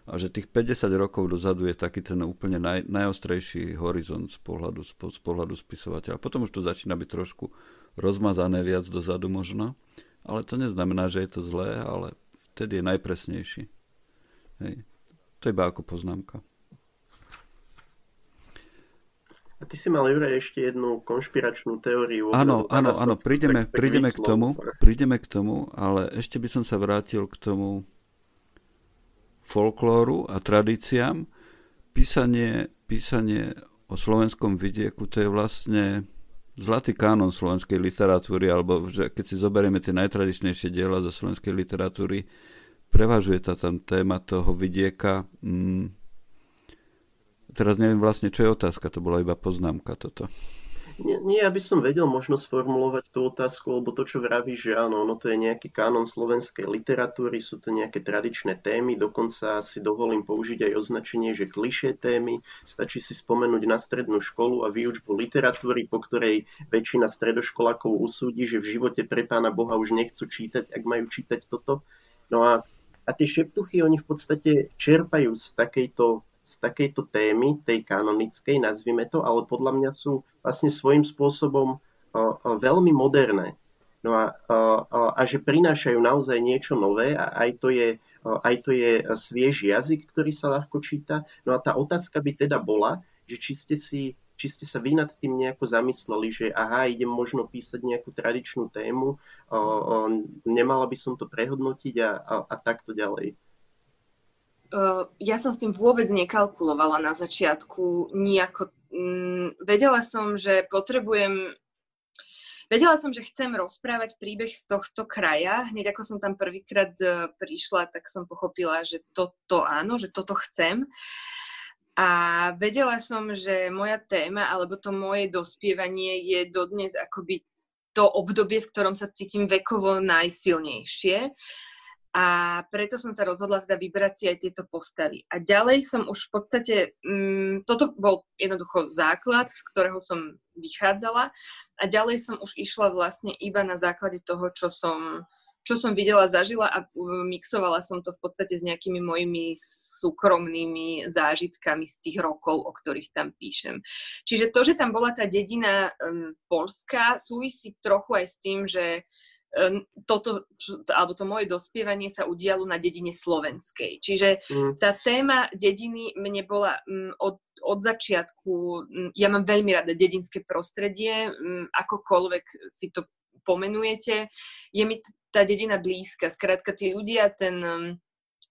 a že tých 50 rokov dozadu je taký ten úplne naj, najostrejší horizont z pohľadu, z pohľadu spisovateľa. Potom už to začína byť trošku rozmazané viac dozadu možno, ale to neznamená, že je to zlé, ale vtedy je najpresnejší. Hej. To je iba ako poznámka.
A ty si mal, Juraj, ešte jednu konšpiračnú teóriu.
Áno, áno, áno, prídeme, prídeme k tomu, prídeme k tomu, ale ešte by som sa vrátil k tomu, folklóru a tradíciám. Písanie, písanie o slovenskom vidieku, to je vlastne zlatý kánon slovenskej literatúry, alebo že keď si zoberieme tie najtradičnejšie diela zo slovenskej literatúry, prevažuje tá tam téma toho vidieka. Mm, teraz neviem vlastne, čo je otázka, to bola iba poznámka toto.
Nie, nie, aby som vedel možno sformulovať tú otázku, lebo to, čo vraví, že áno, ono to je nejaký kánon slovenskej literatúry, sú to nejaké tradičné témy, dokonca si dovolím použiť aj označenie, že klišé témy. Stačí si spomenúť na strednú školu a výučbu literatúry, po ktorej väčšina stredoškolákov usúdi, že v živote pre pána Boha už nechcú čítať, ak majú čítať toto. No a, a tie šeptuchy, oni v podstate čerpajú z takejto z takejto témy, tej kanonickej, nazvime to, ale podľa mňa sú vlastne svojím spôsobom veľmi moderné. No a, a, a že prinášajú naozaj niečo nové a aj to, je, aj to je sviež jazyk, ktorý sa ľahko číta. No a tá otázka by teda bola, že či ste si či ste sa vy nad tým nejako zamysleli, že aha, idem možno písať nejakú tradičnú tému, o, o, nemala by som to prehodnotiť a, a, a takto ďalej.
Uh, ja som s tým vôbec nekalkulovala na začiatku nejako mm, vedela som, že potrebujem Vedela som, že chcem rozprávať príbeh z tohto kraja. Hneď ako som tam prvýkrát uh, prišla, tak som pochopila, že toto áno, že toto chcem. A vedela som, že moja téma alebo to moje dospievanie je dodnes akoby to obdobie, v ktorom sa cítim vekovo najsilnejšie a preto som sa rozhodla teda vybrať si aj tieto postavy. A ďalej som už v podstate, mm, toto bol jednoducho základ, z ktorého som vychádzala a ďalej som už išla vlastne iba na základe toho, čo som, čo som videla, zažila a mixovala som to v podstate s nejakými mojimi súkromnými zážitkami z tých rokov, o ktorých tam píšem. Čiže to, že tam bola tá dedina um, Polska, súvisí trochu aj s tým, že Ehm, toto, alebo to moje dospievanie sa udialo na dedine slovenskej. Čiže mm. tá téma dediny mne bola mm, od, od začiatku, mm, ja mám veľmi rada dedinské prostredie, akokoľvek si to pomenujete, je mi tá dedina blízka. Skrátka, tí ľudia, ten,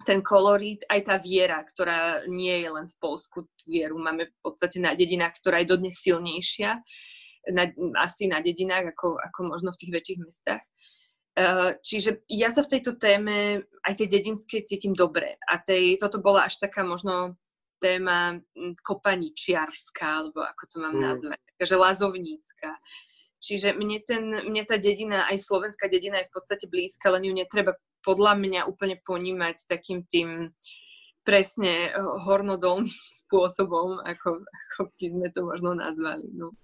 ten kolorít, aj tá viera, ktorá nie je len v Polsku, vieru máme v podstate na dedinách, ktorá je dodnes silnejšia, na, asi na dedinách, ako, ako možno v tých väčších mestách. Uh, čiže ja sa v tejto téme, aj tej dedinskej, cítim dobre. A tej, toto bola až taká možno téma kopaničiarská, alebo ako to mám mm. nazvať, takže lazovnícka. Čiže mne, ten, mne tá dedina, aj slovenská dedina je v podstate blízka, len ju netreba podľa mňa úplne ponímať takým tým presne eh, hornodolným spôsobom, ako, ako by sme to možno nazvali. No.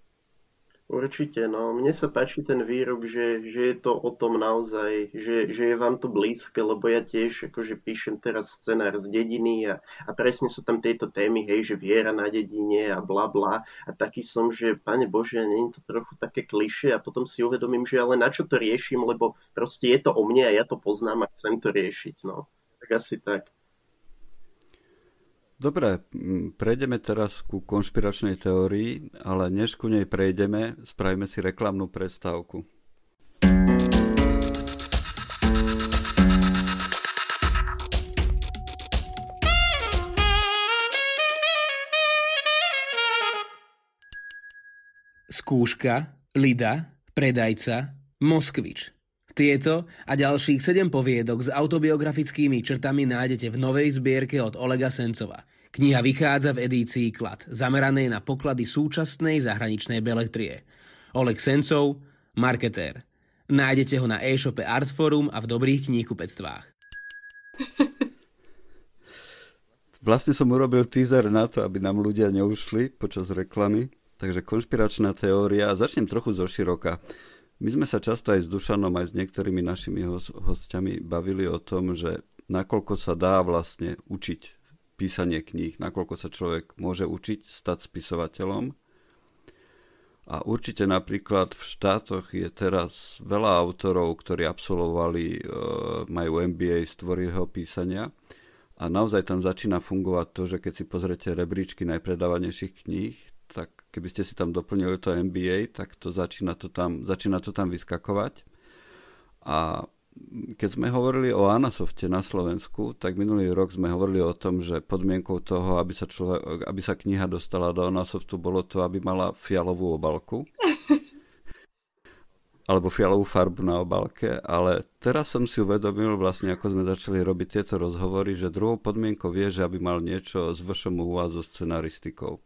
Určite, no. Mne sa páči ten výrok, že, že je to o tom naozaj, že, že je vám to blízke, lebo ja tiež akože píšem teraz scenár z dediny a, a presne sú tam tieto témy, hej, že viera na dedine a bla bla. A taký som, že pane Bože, nie je to trochu také kliše a potom si uvedomím, že ale na čo to riešim, lebo proste je to o mne a ja to poznám a chcem to riešiť, no. Tak asi tak.
Dobre, prejdeme teraz ku konšpiračnej teórii, ale než ku nej prejdeme, spravíme si reklamnú prestávku.
Skúška, Lida, Predajca, Moskvič. Tieto a ďalších 7 poviedok s autobiografickými črtami nájdete v novej zbierke od Olega Sencova. Kniha vychádza v edícii Klad, zameranej na poklady súčasnej zahraničnej belektrie. Oleg Sencov, marketér. Nájdete ho na e-shope Artforum a v dobrých kníhkupectvách.
Vlastne som urobil teaser na to, aby nám ľudia neušli počas reklamy. Takže konšpiračná teória. Začnem trochu zo široka. My sme sa často aj s Dušanom, aj s niektorými našimi hostiami bavili o tom, že nakoľko sa dá vlastne učiť písanie kníh, nakoľko sa človek môže učiť stať spisovateľom. A určite napríklad v štátoch je teraz veľa autorov, ktorí absolvovali, e, majú MBA z tvorivého písania a naozaj tam začína fungovať to, že keď si pozrete rebríčky najpredávanejších kníh, tak keby ste si tam doplnili to MBA, tak to začína to tam, začína to tam vyskakovať. A keď sme hovorili o Anasofte na Slovensku, tak minulý rok sme hovorili o tom, že podmienkou toho, aby sa, človek, aby sa kniha dostala do Anasoftu, bolo to, aby mala fialovú obalku. alebo fialovú farbu na obálke, ale teraz som si uvedomil vlastne, ako sme začali robiť tieto rozhovory, že druhou podmienkou je, že aby mal niečo s VŠMU a so scenaristikou.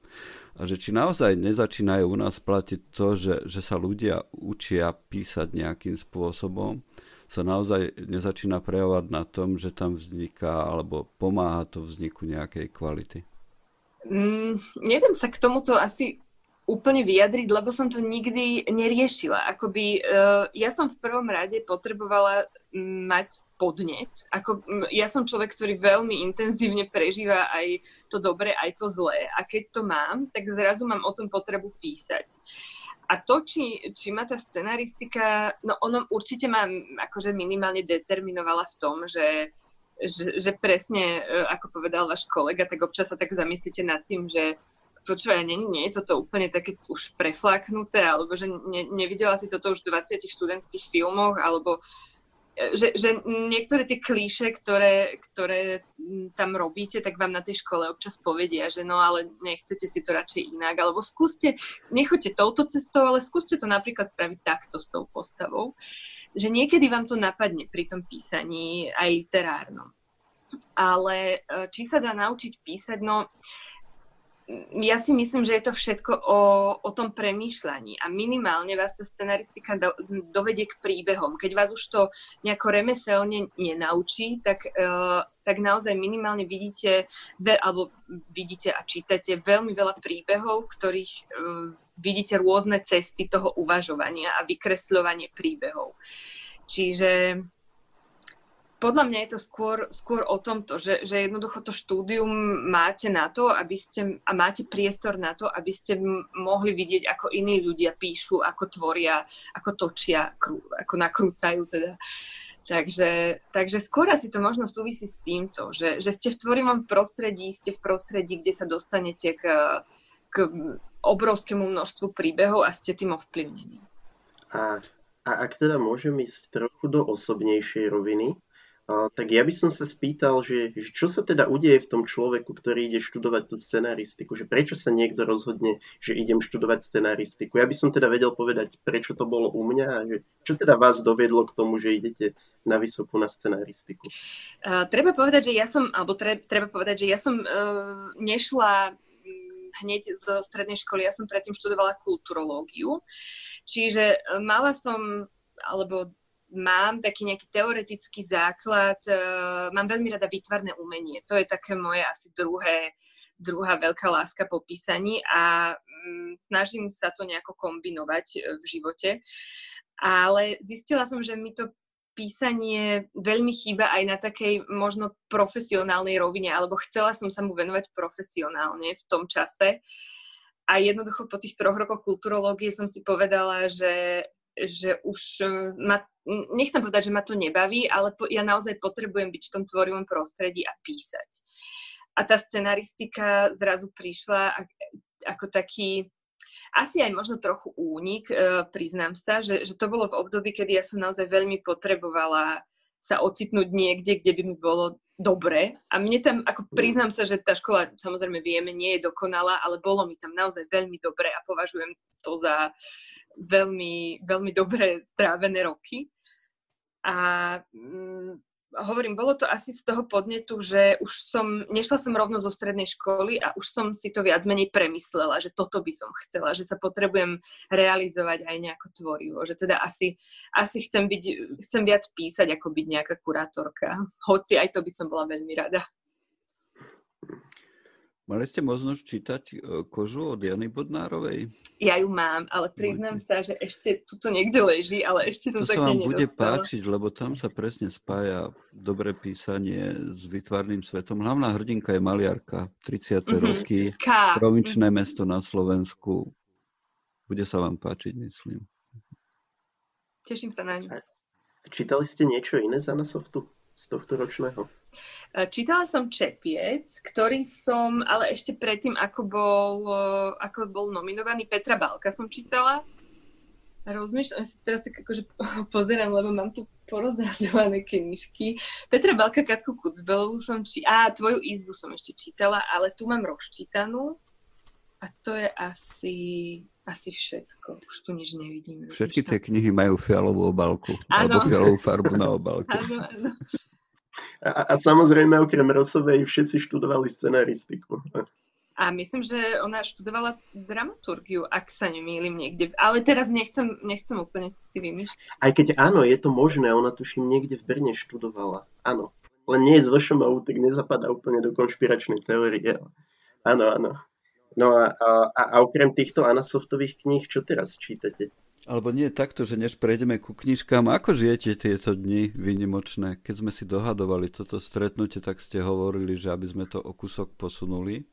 A že či naozaj nezačínajú u nás platiť to, že, že sa ľudia učia písať nejakým spôsobom, sa naozaj nezačína prejavovať na tom, že tam vzniká alebo pomáha to vzniku nejakej kvality?
Mm, neviem sa k tomuto asi úplne vyjadriť, lebo som to nikdy neriešila. Akoby, uh, ja som v prvom rade potrebovala mať podnet. Ako, ja som človek, ktorý veľmi intenzívne prežíva aj to dobré, aj to zlé. A keď to mám, tak zrazu mám o tom potrebu písať. A to, či, či má tá scenaristika, no ono určite ma akože minimálne determinovala v tom, že, že, že presne, e, ako povedal váš kolega, tak občas sa tak zamyslíte nad tým, že počúvaj, nie, nie je toto úplne také už preflaknuté, alebo že ne, nevidela si toto už v 20 študentských filmoch, alebo e, že, že niektoré tie klíše, ktoré, ktoré tam robíte, tak vám na tej škole občas povedia, že no ale nechcete si to radšej inak, alebo skúste, nechoďte touto cestou, ale skúste to napríklad spraviť takto s tou postavou, že niekedy vám to napadne pri tom písaní aj literárnom. Ale e, či sa dá naučiť písať, no uh, ja si myslím, že je to všetko o, o tom premýšľaní a minimálne vás to scenaristika do, dovedie k príbehom. Keď vás už to nejako remeselne nenaučí, tak, uh, tak naozaj minimálne vidíte, ve, alebo vidíte a čítate veľmi veľa príbehov, ktorých uh, vidíte rôzne cesty toho uvažovania a vykresľovanie príbehov. Čiže podľa mňa je to skôr, skôr o tomto, že, že jednoducho to štúdium máte na to, aby ste, a máte priestor na to, aby ste mohli vidieť, ako iní ľudia píšu, ako tvoria, ako točia, ako nakrúcajú teda. Takže, takže skôr asi to možno súvisí s týmto, že, že ste v tvorivom prostredí, ste v prostredí, kde sa dostanete k, k obrovskému množstvu príbehov a ste tým ovplyvnení.
A, a ak teda môžem ísť trochu do osobnejšej roviny, tak ja by som sa spýtal, že, že čo sa teda udeje v tom človeku, ktorý ide študovať tú scenaristiku, že prečo sa niekto rozhodne, že idem študovať scenaristiku. Ja by som teda vedel povedať, prečo to bolo u mňa a že čo teda vás dovedlo k tomu, že idete na vysokú na scenaristiku.
Uh, treba povedať, že ja som, alebo tre, treba povedať, že ja som uh, nešla mm, hneď zo strednej školy, ja som predtým študovala kulturológiu, čiže mala som, alebo mám taký nejaký teoretický základ, uh, mám veľmi rada výtvarné umenie. To je také moje asi druhé, druhá veľká láska po písaní a um, snažím sa to nejako kombinovať uh, v živote. Ale zistila som, že mi to písanie veľmi chýba aj na takej možno profesionálnej rovine, alebo chcela som sa mu venovať profesionálne v tom čase. A jednoducho po tých troch rokoch kulturológie som si povedala, že že už e, ma, nechcem povedať, že ma to nebaví, ale po, ja naozaj potrebujem byť v tom tvorivom prostredí a písať. A tá scenaristika zrazu prišla ako taký, asi aj možno trochu únik, e, priznám sa, že, že to bolo v období, kedy ja som naozaj veľmi potrebovala sa ocitnúť niekde, kde by mi bolo dobre. A mne tam, ako priznám sa, že tá škola, samozrejme vieme, nie je dokonalá, ale bolo mi tam naozaj veľmi dobre a považujem to za veľmi, veľmi dobre strávené roky. A hm, hovorím, bolo to asi z toho podnetu, že už som, nešla som rovno zo strednej školy a už som si to viac menej premyslela, že toto by som chcela, že sa potrebujem realizovať aj nejako tvorivo, že teda asi, asi chcem, byť, chcem viac písať, ako byť nejaká kurátorka. Hoci aj to by som bola veľmi rada.
Mali ste možnosť čítať e, kožu od Jany Bodnárovej?
Ja ju mám, ale priznám sa, že ešte tuto niekde leží, ale ešte som
to
sa
sa vám bude páčiť, lebo tam sa presne spája dobré písanie s vytvarným svetom. Hlavná hrdinka je maliarka, 30. Mm-hmm. roky, K. provinčné mm-hmm. mesto na Slovensku. Bude sa vám páčiť, myslím.
Teším sa na ňu.
Čítali ste niečo iné z Anasoftu z tohto ročného?
E, čítala som Čepiec, ktorý som, ale ešte predtým, ako bol, e, ako bol nominovaný, Petra Balka som čítala. Rozmýšľam si teraz tak akože pozerám, lebo mám tu porozhadzované knižky. Petra Balka, Katku Kucbelovú som či... Á, Tvoju izbu som ešte čítala, ale tu mám rozčítanú. A to je asi, asi všetko. Už tu nič nevidím.
Všetky tie knihy majú fialovú obalku. Ano. Alebo fialovú farbu na obalku.
Áno, áno.
A, a samozrejme, okrem Rosovej, všetci študovali scenaristiku.
A myslím, že ona študovala dramaturgiu, ak sa nemýlim niekde. Ale teraz nechcem, nechcem úplne si vymýšľať.
Aj keď áno, je to možné, ona tuším niekde v Brne študovala. Áno. Len nie je z VŠMU, tak nezapadá úplne do konšpiračnej teórie. Áno, áno. No a, a, a okrem týchto Anasoftových kníh, čo teraz čítate?
Alebo nie takto, že než prejdeme ku knižkám, ako žijete tieto dni vynimočné? Keď sme si dohadovali toto stretnutie, tak ste hovorili, že aby sme to o kúsok posunuli,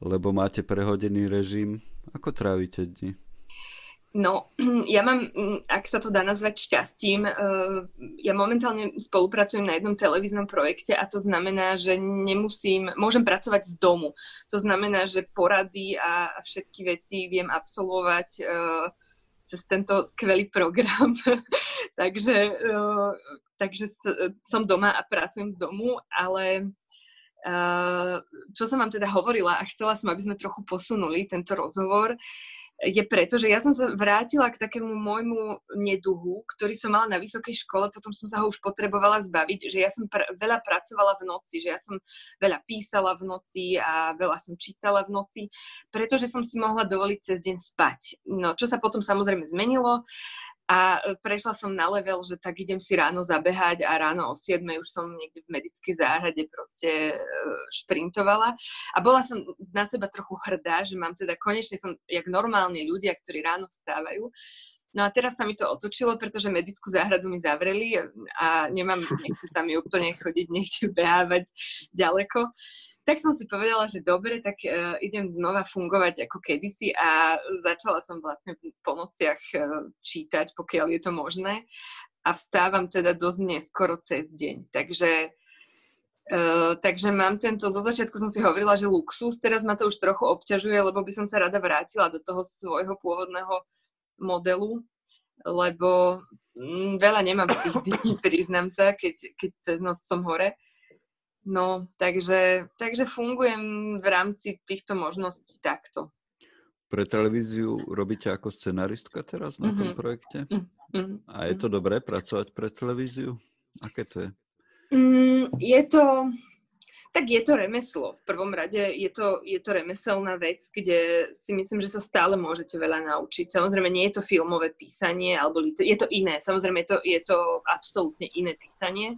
lebo máte prehodený režim. Ako trávite dni?
No, ja mám, ak sa to dá nazvať šťastím, eh, ja momentálne spolupracujem na jednom televíznom projekte a to znamená, že nemusím, môžem pracovať z domu. To znamená, že porady a všetky veci viem absolvovať uh, cez tento skvelý program. takže, uh, takže som doma a pracujem z domu, ale uh, čo som vám teda hovorila a chcela som, aby sme trochu posunuli tento rozhovor, je preto, že ja som sa vrátila k takému môjmu neduhu, ktorý som mala na vysokej škole, potom som sa ho už potrebovala zbaviť, že ja som pr- veľa pracovala v noci, že ja som veľa písala v noci a veľa som čítala v noci, pretože som si mohla dovoliť cez deň spať. No, čo sa potom samozrejme zmenilo, a e, prešla som na level, že tak idem si ráno zabehať a ráno o 7 už som niekde v medickej záhrade proste e, šprintovala. A bola som na seba trochu hrdá, že mám teda, konečne som, jak normálne ľudia, ktorí ráno vstávajú. No a teraz sa mi to otočilo, pretože medickú záhradu mi zavreli a nemám, nechce sa mi úplne chodiť, nechce behávať ďaleko tak som si povedala, že dobre, tak uh, idem znova fungovať ako kedysi a začala som vlastne po nociach uh, čítať, pokiaľ je to možné a vstávam teda dosť neskoro cez deň. Takže Uh, takže mám tento, zo začiatku som si hovorila, že luxus, teraz ma to už trochu obťažuje, lebo by som sa rada vrátila do toho svojho pôvodného modelu, lebo mm, veľa nemám tých dní, priznám sa, keď, keď cez noc som hore. No, takže, takže fungujem v rámci týchto možností takto.
Pre televíziu robíte ako scenaristka teraz na mm-hmm. tom mhm. projekte? Mm-hmm. A je to dobré pracovať pre televíziu? Aké to je?
Mm, je to tak je to remeslo. V prvom rade je to, je to remeselná vec, kde si myslím, že sa stále môžete veľa naučiť. Samozrejme, nie je to filmové písanie, alebo je to iné. Samozrejme, je to, je to absolútne iné písanie,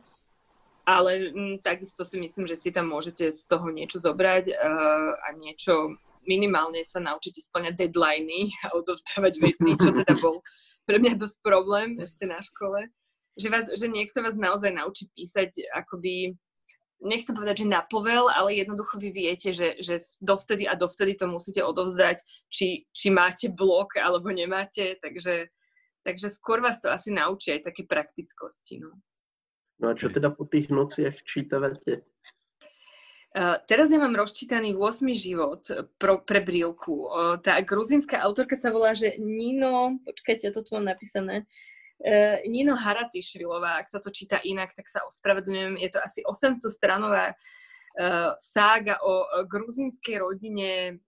ale m, mm, takisto si myslím, že si tam môžete z toho niečo zobrať uh, a niečo minimálne sa naučiť splňať deadliny a odovzdávať veci, čo teda bol pre mňa dosť problém ešte na škole. Že, vás, že niekto vás naozaj naučí písať akoby nechcem povedať, že na povel, ale jednoducho vy viete, že, že dovtedy a dovtedy to musíte odovzdať, či, či máte blok alebo nemáte, takže, takže skôr vás to asi naučí aj také praktickosti. No,
no a čo teda po tých nociach čítavate?
Uh, teraz ja mám rozčítaný 8. život pro, pre brílku. Uh, tá gruzinská autorka sa volá, že Nino, počkajte, to tu mám napísané, Uh, Nino Haratišvilová, ak sa to číta inak, tak sa ospravedlňujem. Je to asi 800 stranová sága o gruzinskej rodine,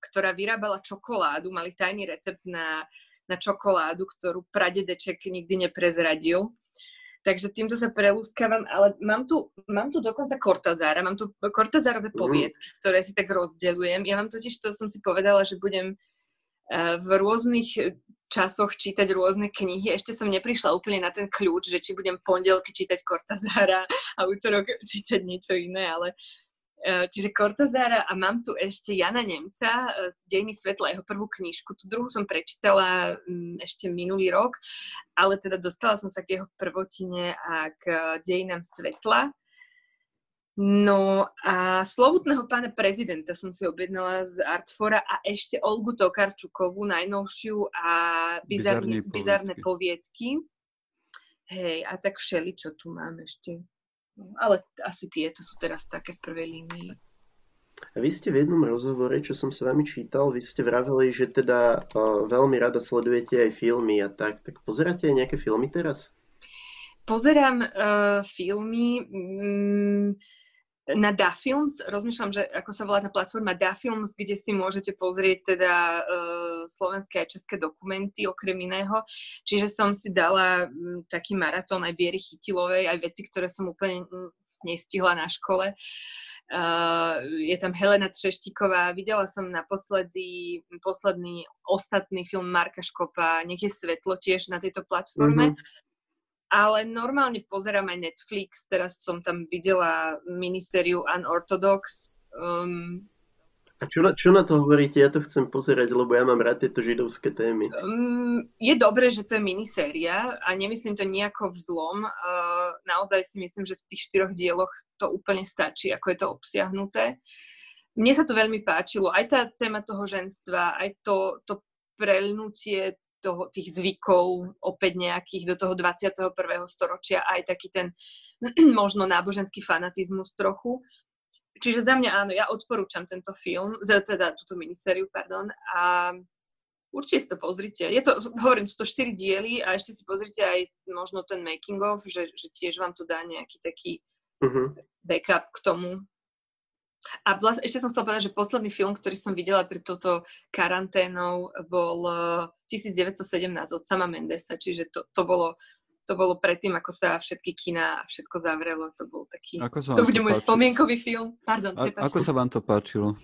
ktorá vyrábala čokoládu, mali tajný recept na, na čokoládu, ktorú pradedeček nikdy neprezradil. Takže týmto sa prelúskavam, ale mám tu, mám tu dokonca Kortazára, mám tu Kortazárové mhm. poviedky, ktoré si tak rozdeľujem. Ja mám totiž, to som si povedala, že budem v rôznych časoch čítať rôzne knihy. Ešte som neprišla úplne na ten kľúč, že či budem pondelky čítať Kortazára a útorok čítať niečo iné, ale e, Čiže Kortazára a mám tu ešte Jana Nemca, e, Dejný svetla, jeho prvú knižku. Tu druhú som prečítala mm, ešte minulý rok, ale teda dostala som sa k jeho prvotine a k Dejinám svetla. No a slovutného pána prezidenta som si objednala z Artfora a ešte Olgu Tokarčukovú, najnovšiu a bizarne, bizarné poviedky. Hej, a tak všeli, čo tu mám ešte. No, ale asi tieto sú teraz také v prvej línii.
A vy ste v jednom rozhovore, čo som s vami čítal, vy ste vraveli, že teda uh, veľmi rada sledujete aj filmy a tak. Tak pozeráte aj nejaké filmy teraz?
Pozerám uh, filmy... Mm, na DaFilms, rozmýšľam, že ako sa volá tá platforma DaFilms, kde si môžete pozrieť teda uh, slovenské a české dokumenty okrem iného. Čiže som si dala um, taký maratón aj Viery Chytilovej, aj veci, ktoré som úplne nestihla na škole. Uh, je tam Helena Třeštíková, videla som naposledy posledný ostatný film Marka Škopa, Nech je svetlo tiež na tejto platforme. Mm-hmm ale normálne pozerám aj Netflix, teraz som tam videla minisériu Unorthodox. Um,
a čo na, čo na to hovoríte? Ja to chcem pozerať, lebo ja mám rád tieto židovské témy. Um,
je dobré, že to je miniséria a nemyslím to nejako vzlom. Uh, naozaj si myslím, že v tých štyroch dieloch to úplne stačí, ako je to obsiahnuté. Mne sa to veľmi páčilo. Aj tá téma toho ženstva, aj to, to prelnutie toho, tých zvykov opäť nejakých do toho 21. storočia, aj taký ten možno náboženský fanatizmus trochu. Čiže za mňa áno, ja odporúčam tento film, teda túto minisériu, pardon, a určite si to pozrite. Je to, hovorím, sú to 4 diely a ešte si pozrite aj možno ten making of, že, že tiež vám to dá nejaký taký uh-huh. backup k tomu, a vlastne ešte som chcela povedať, že posledný film, ktorý som videla pred touto karanténou, bol 1917 eh, od sama Mendesa, čiže to, to bolo to bolo predtým, ako sa všetky kina a všetko zavrelo. To bol taký... Ako to bude to môj spomienkový film. Pardon,
a, ako sa vám to páčilo?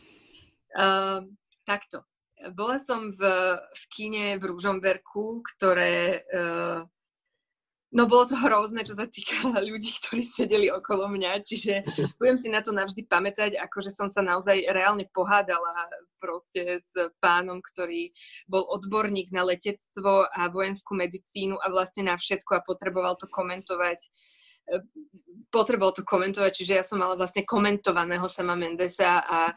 Uh, takto. Bola som v, v kine v Ružomberku, ktoré uh, No bolo to hrozné, čo sa týka ľudí, ktorí sedeli okolo mňa, čiže budem si na to navždy pamätať, akože som sa naozaj reálne pohádala proste s pánom, ktorý bol odborník na letectvo a vojenskú medicínu a vlastne na všetko a potreboval to komentovať potreboval to komentovať, čiže ja som mala vlastne komentovaného sama Mendesa a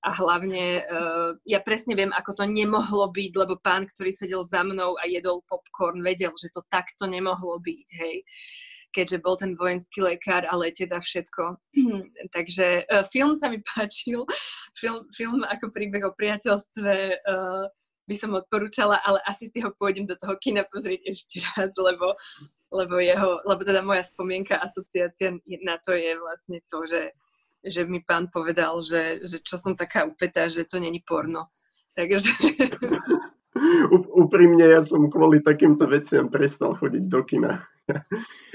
a hlavne uh, ja presne viem, ako to nemohlo byť, lebo pán, ktorý sedel za mnou a jedol popcorn, vedel, že to takto nemohlo byť, hej keďže bol ten vojenský lekár a letec a všetko. Takže uh, film sa mi páčil, film, film ako príbeh o priateľstve uh, by som odporúčala, ale asi si ho pôjdem do toho kina pozrieť ešte raz, lebo, lebo, jeho, lebo teda moja spomienka, asociácia na to je vlastne to, že, že mi pán povedal, že, že čo som taká upetá, že to není porno. Takže...
Úprimne, ja som kvôli takýmto veciam prestal chodiť do kina.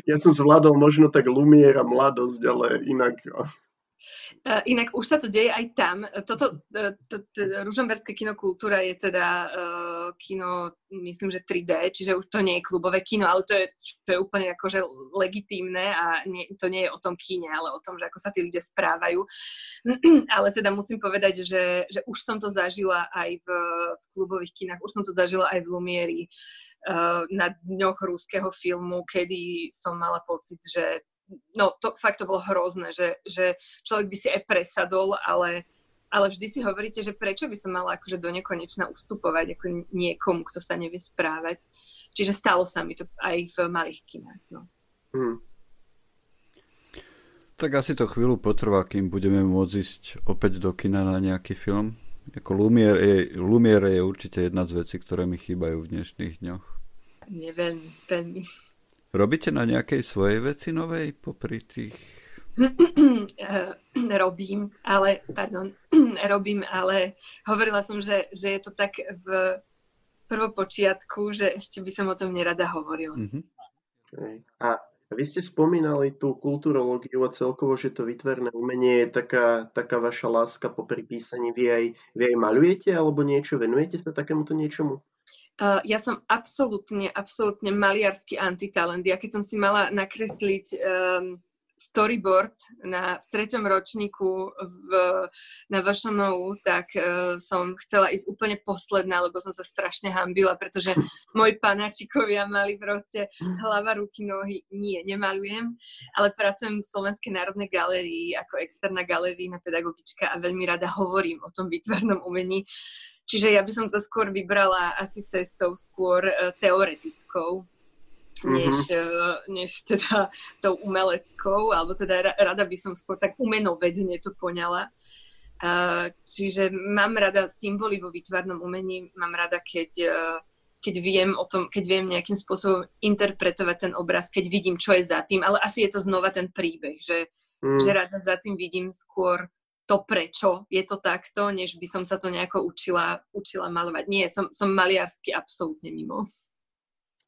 Ja som zvládol možno tak Lumiera mladosť, ale inak
inak už sa to deje aj tam. Toto, uh, to, to, Ružomberské kinokultúra je teda uh, kino, myslím, že 3D, čiže už to nie je klubové kino, ale to je, to je úplne akože legitímne a nie, to nie je o tom kine, ale o tom, že ako sa tí ľudia správajú. ale teda musím povedať, že, že už som to zažila aj v, v klubových kinách, už som to zažila aj v Lumieri na dňoch rúského filmu, kedy som mala pocit, že no to fakt to bolo hrozné, že, že človek by si aj presadol, ale, ale vždy si hovoríte, že prečo by som mala akože do nekonečna ustupovať ako niekomu, kto sa nevie správať. Čiže stalo sa mi to aj v malých kinách. No. Hmm.
Tak asi to chvíľu potrvá, kým budeme môcť ísť opäť do kina na nejaký film. Ako Lumiere je, Lumiere je určite jedna z vecí, ktoré mi chýbajú v dnešných dňoch.
Nie veľmi, veľmi.
Robíte na nejakej svojej veci novej popri tých...
robím, ale, pardon, robím, ale hovorila som, že, že je to tak v prvopočiatku, že ešte by som o tom nerada hovorila. Mm-hmm.
A vy ste spomínali tú kulturológiu a celkovo, že to vytverné umenie je taká, taká vaša láska po písaní. Vy aj, vy aj malujete alebo niečo? Venujete sa takémuto niečomu?
Uh, ja som absolútne, absolútne maliarsky antitalent. Ja keď som si mala nakresliť um, storyboard na, v treťom ročníku v, na VŠMU, tak uh, som chcela ísť úplne posledná, lebo som sa strašne hambila, pretože moji panáčikovia mali proste hlava, ruky, nohy. Nie, nemalujem, ale pracujem v Slovenskej národnej galérii ako externá galerijná pedagogička a veľmi rada hovorím o tom výtvarnom umení. Čiže ja by som sa skôr vybrala asi cestou skôr uh, teoretickou, mm-hmm. než, uh, než teda tou umeleckou, alebo teda rada by som skôr tak umenovedne to poňala. Uh, čiže mám rada symboly vo výtvarnom umení, mám rada, keď, keď viem o tom, keď viem nejakým spôsobom interpretovať ten obraz, keď vidím, čo je za tým, ale asi je to znova ten príbeh, že, mm. že rada za tým vidím skôr to, prečo je to takto, než by som sa to nejako učila, učila malovať. Nie, som, som maliarsky absolútne mimo.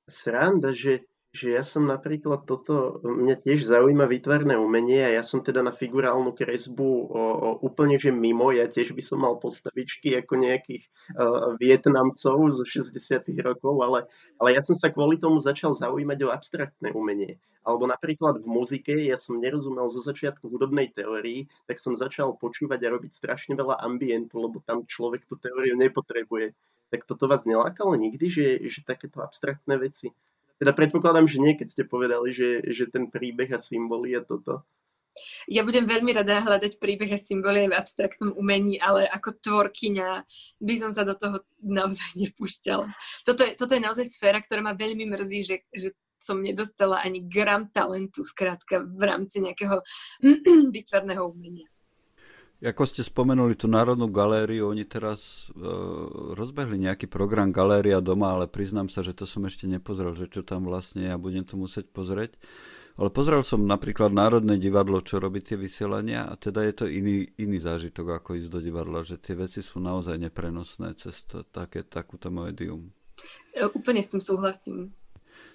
Sranda, že že ja som napríklad toto, mňa tiež zaujíma výtvarné umenie a ja som teda na figurálnu kresbu o, o, úplne že mimo, ja tiež by som mal postavičky ako nejakých uh, Vietnamcov zo 60 rokov, ale, ale ja som sa kvôli tomu začal zaujímať o abstraktné umenie. Alebo napríklad v muzike, ja som nerozumel zo začiatku hudobnej teórii, tak som začal počúvať a robiť strašne veľa ambientu, lebo tam človek tú teóriu nepotrebuje. Tak toto vás nelákalo nikdy, že, že takéto abstraktné veci? Teda predpokladám, že nie, keď ste povedali, že, že ten príbeh a symboly je toto.
Ja budem veľmi rada hľadať príbeh a symboly v abstraktnom umení, ale ako tvorkyňa by som sa do toho naozaj nepúšťala. Toto je, toto je naozaj sféra, ktorá ma veľmi mrzí, že, že som nedostala ani gram talentu, skrátka, v rámci nejakého výtvarného umenia.
Ako ste spomenuli tú Národnú galériu, oni teraz uh, rozbehli nejaký program Galéria doma, ale priznám sa, že to som ešte nepozrel, že čo tam vlastne ja budem to musieť pozrieť. Ale pozrel som napríklad Národné divadlo, čo robí tie vysielania a teda je to iný, iný zážitok, ako ísť do divadla, že tie veci sú naozaj neprenosné cez to, také, takúto médium.
Ja úplne s tým súhlasím.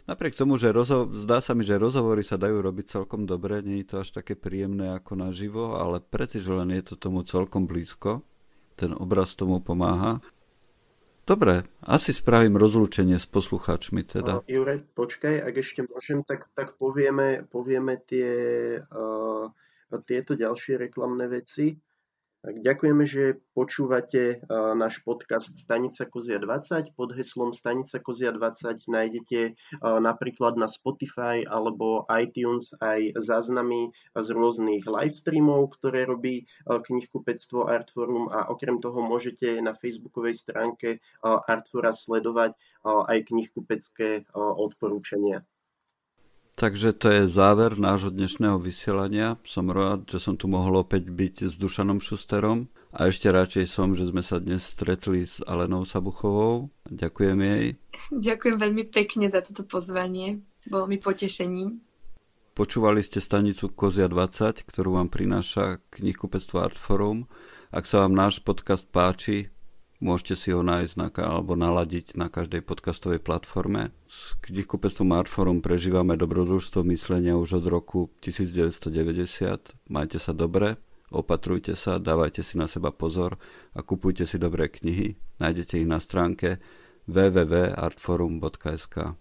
Napriek tomu, že rozho- zdá sa mi, že rozhovory sa dajú robiť celkom dobre, nie je to až také príjemné ako naživo, ale preci, že len je to tomu celkom blízko. Ten obraz tomu pomáha. Dobre, asi spravím rozlúčenie s poslucháčmi teda.
Uh, Jure, počkaj, ak ešte môžem, tak, tak povieme, povieme tie, uh, tieto ďalšie reklamné veci. Tak ďakujeme, že počúvate náš podcast Stanica Kozia 20. Pod heslom Stanica Kozia 20 nájdete napríklad na Spotify alebo iTunes aj záznamy z rôznych live streamov, ktoré robí knihkupectvo Artforum a okrem toho môžete na facebookovej stránke Artfora sledovať aj knihkupecké odporúčania.
Takže to je záver nášho dnešného vysielania. Som rád, že som tu mohol opäť byť s Dušanom Šusterom a ešte radšej som, že sme sa dnes stretli s Alenou Sabuchovou. Ďakujem jej.
Ďakujem veľmi pekne za toto pozvanie. Bolo mi potešením.
Počúvali ste stanicu Kozia 20, ktorú vám prináša knihkupectvo Artforum. Ak sa vám náš podcast páči, Môžete si ho nájsť na, alebo naladiť na každej podcastovej platforme. S knihkupectvom Artforum prežívame dobrodružstvo myslenia už od roku 1990. Majte sa dobre, opatrujte sa, dávajte si na seba pozor a kupujte si dobré knihy. Nájdete ich na stránke www.artforum.sk.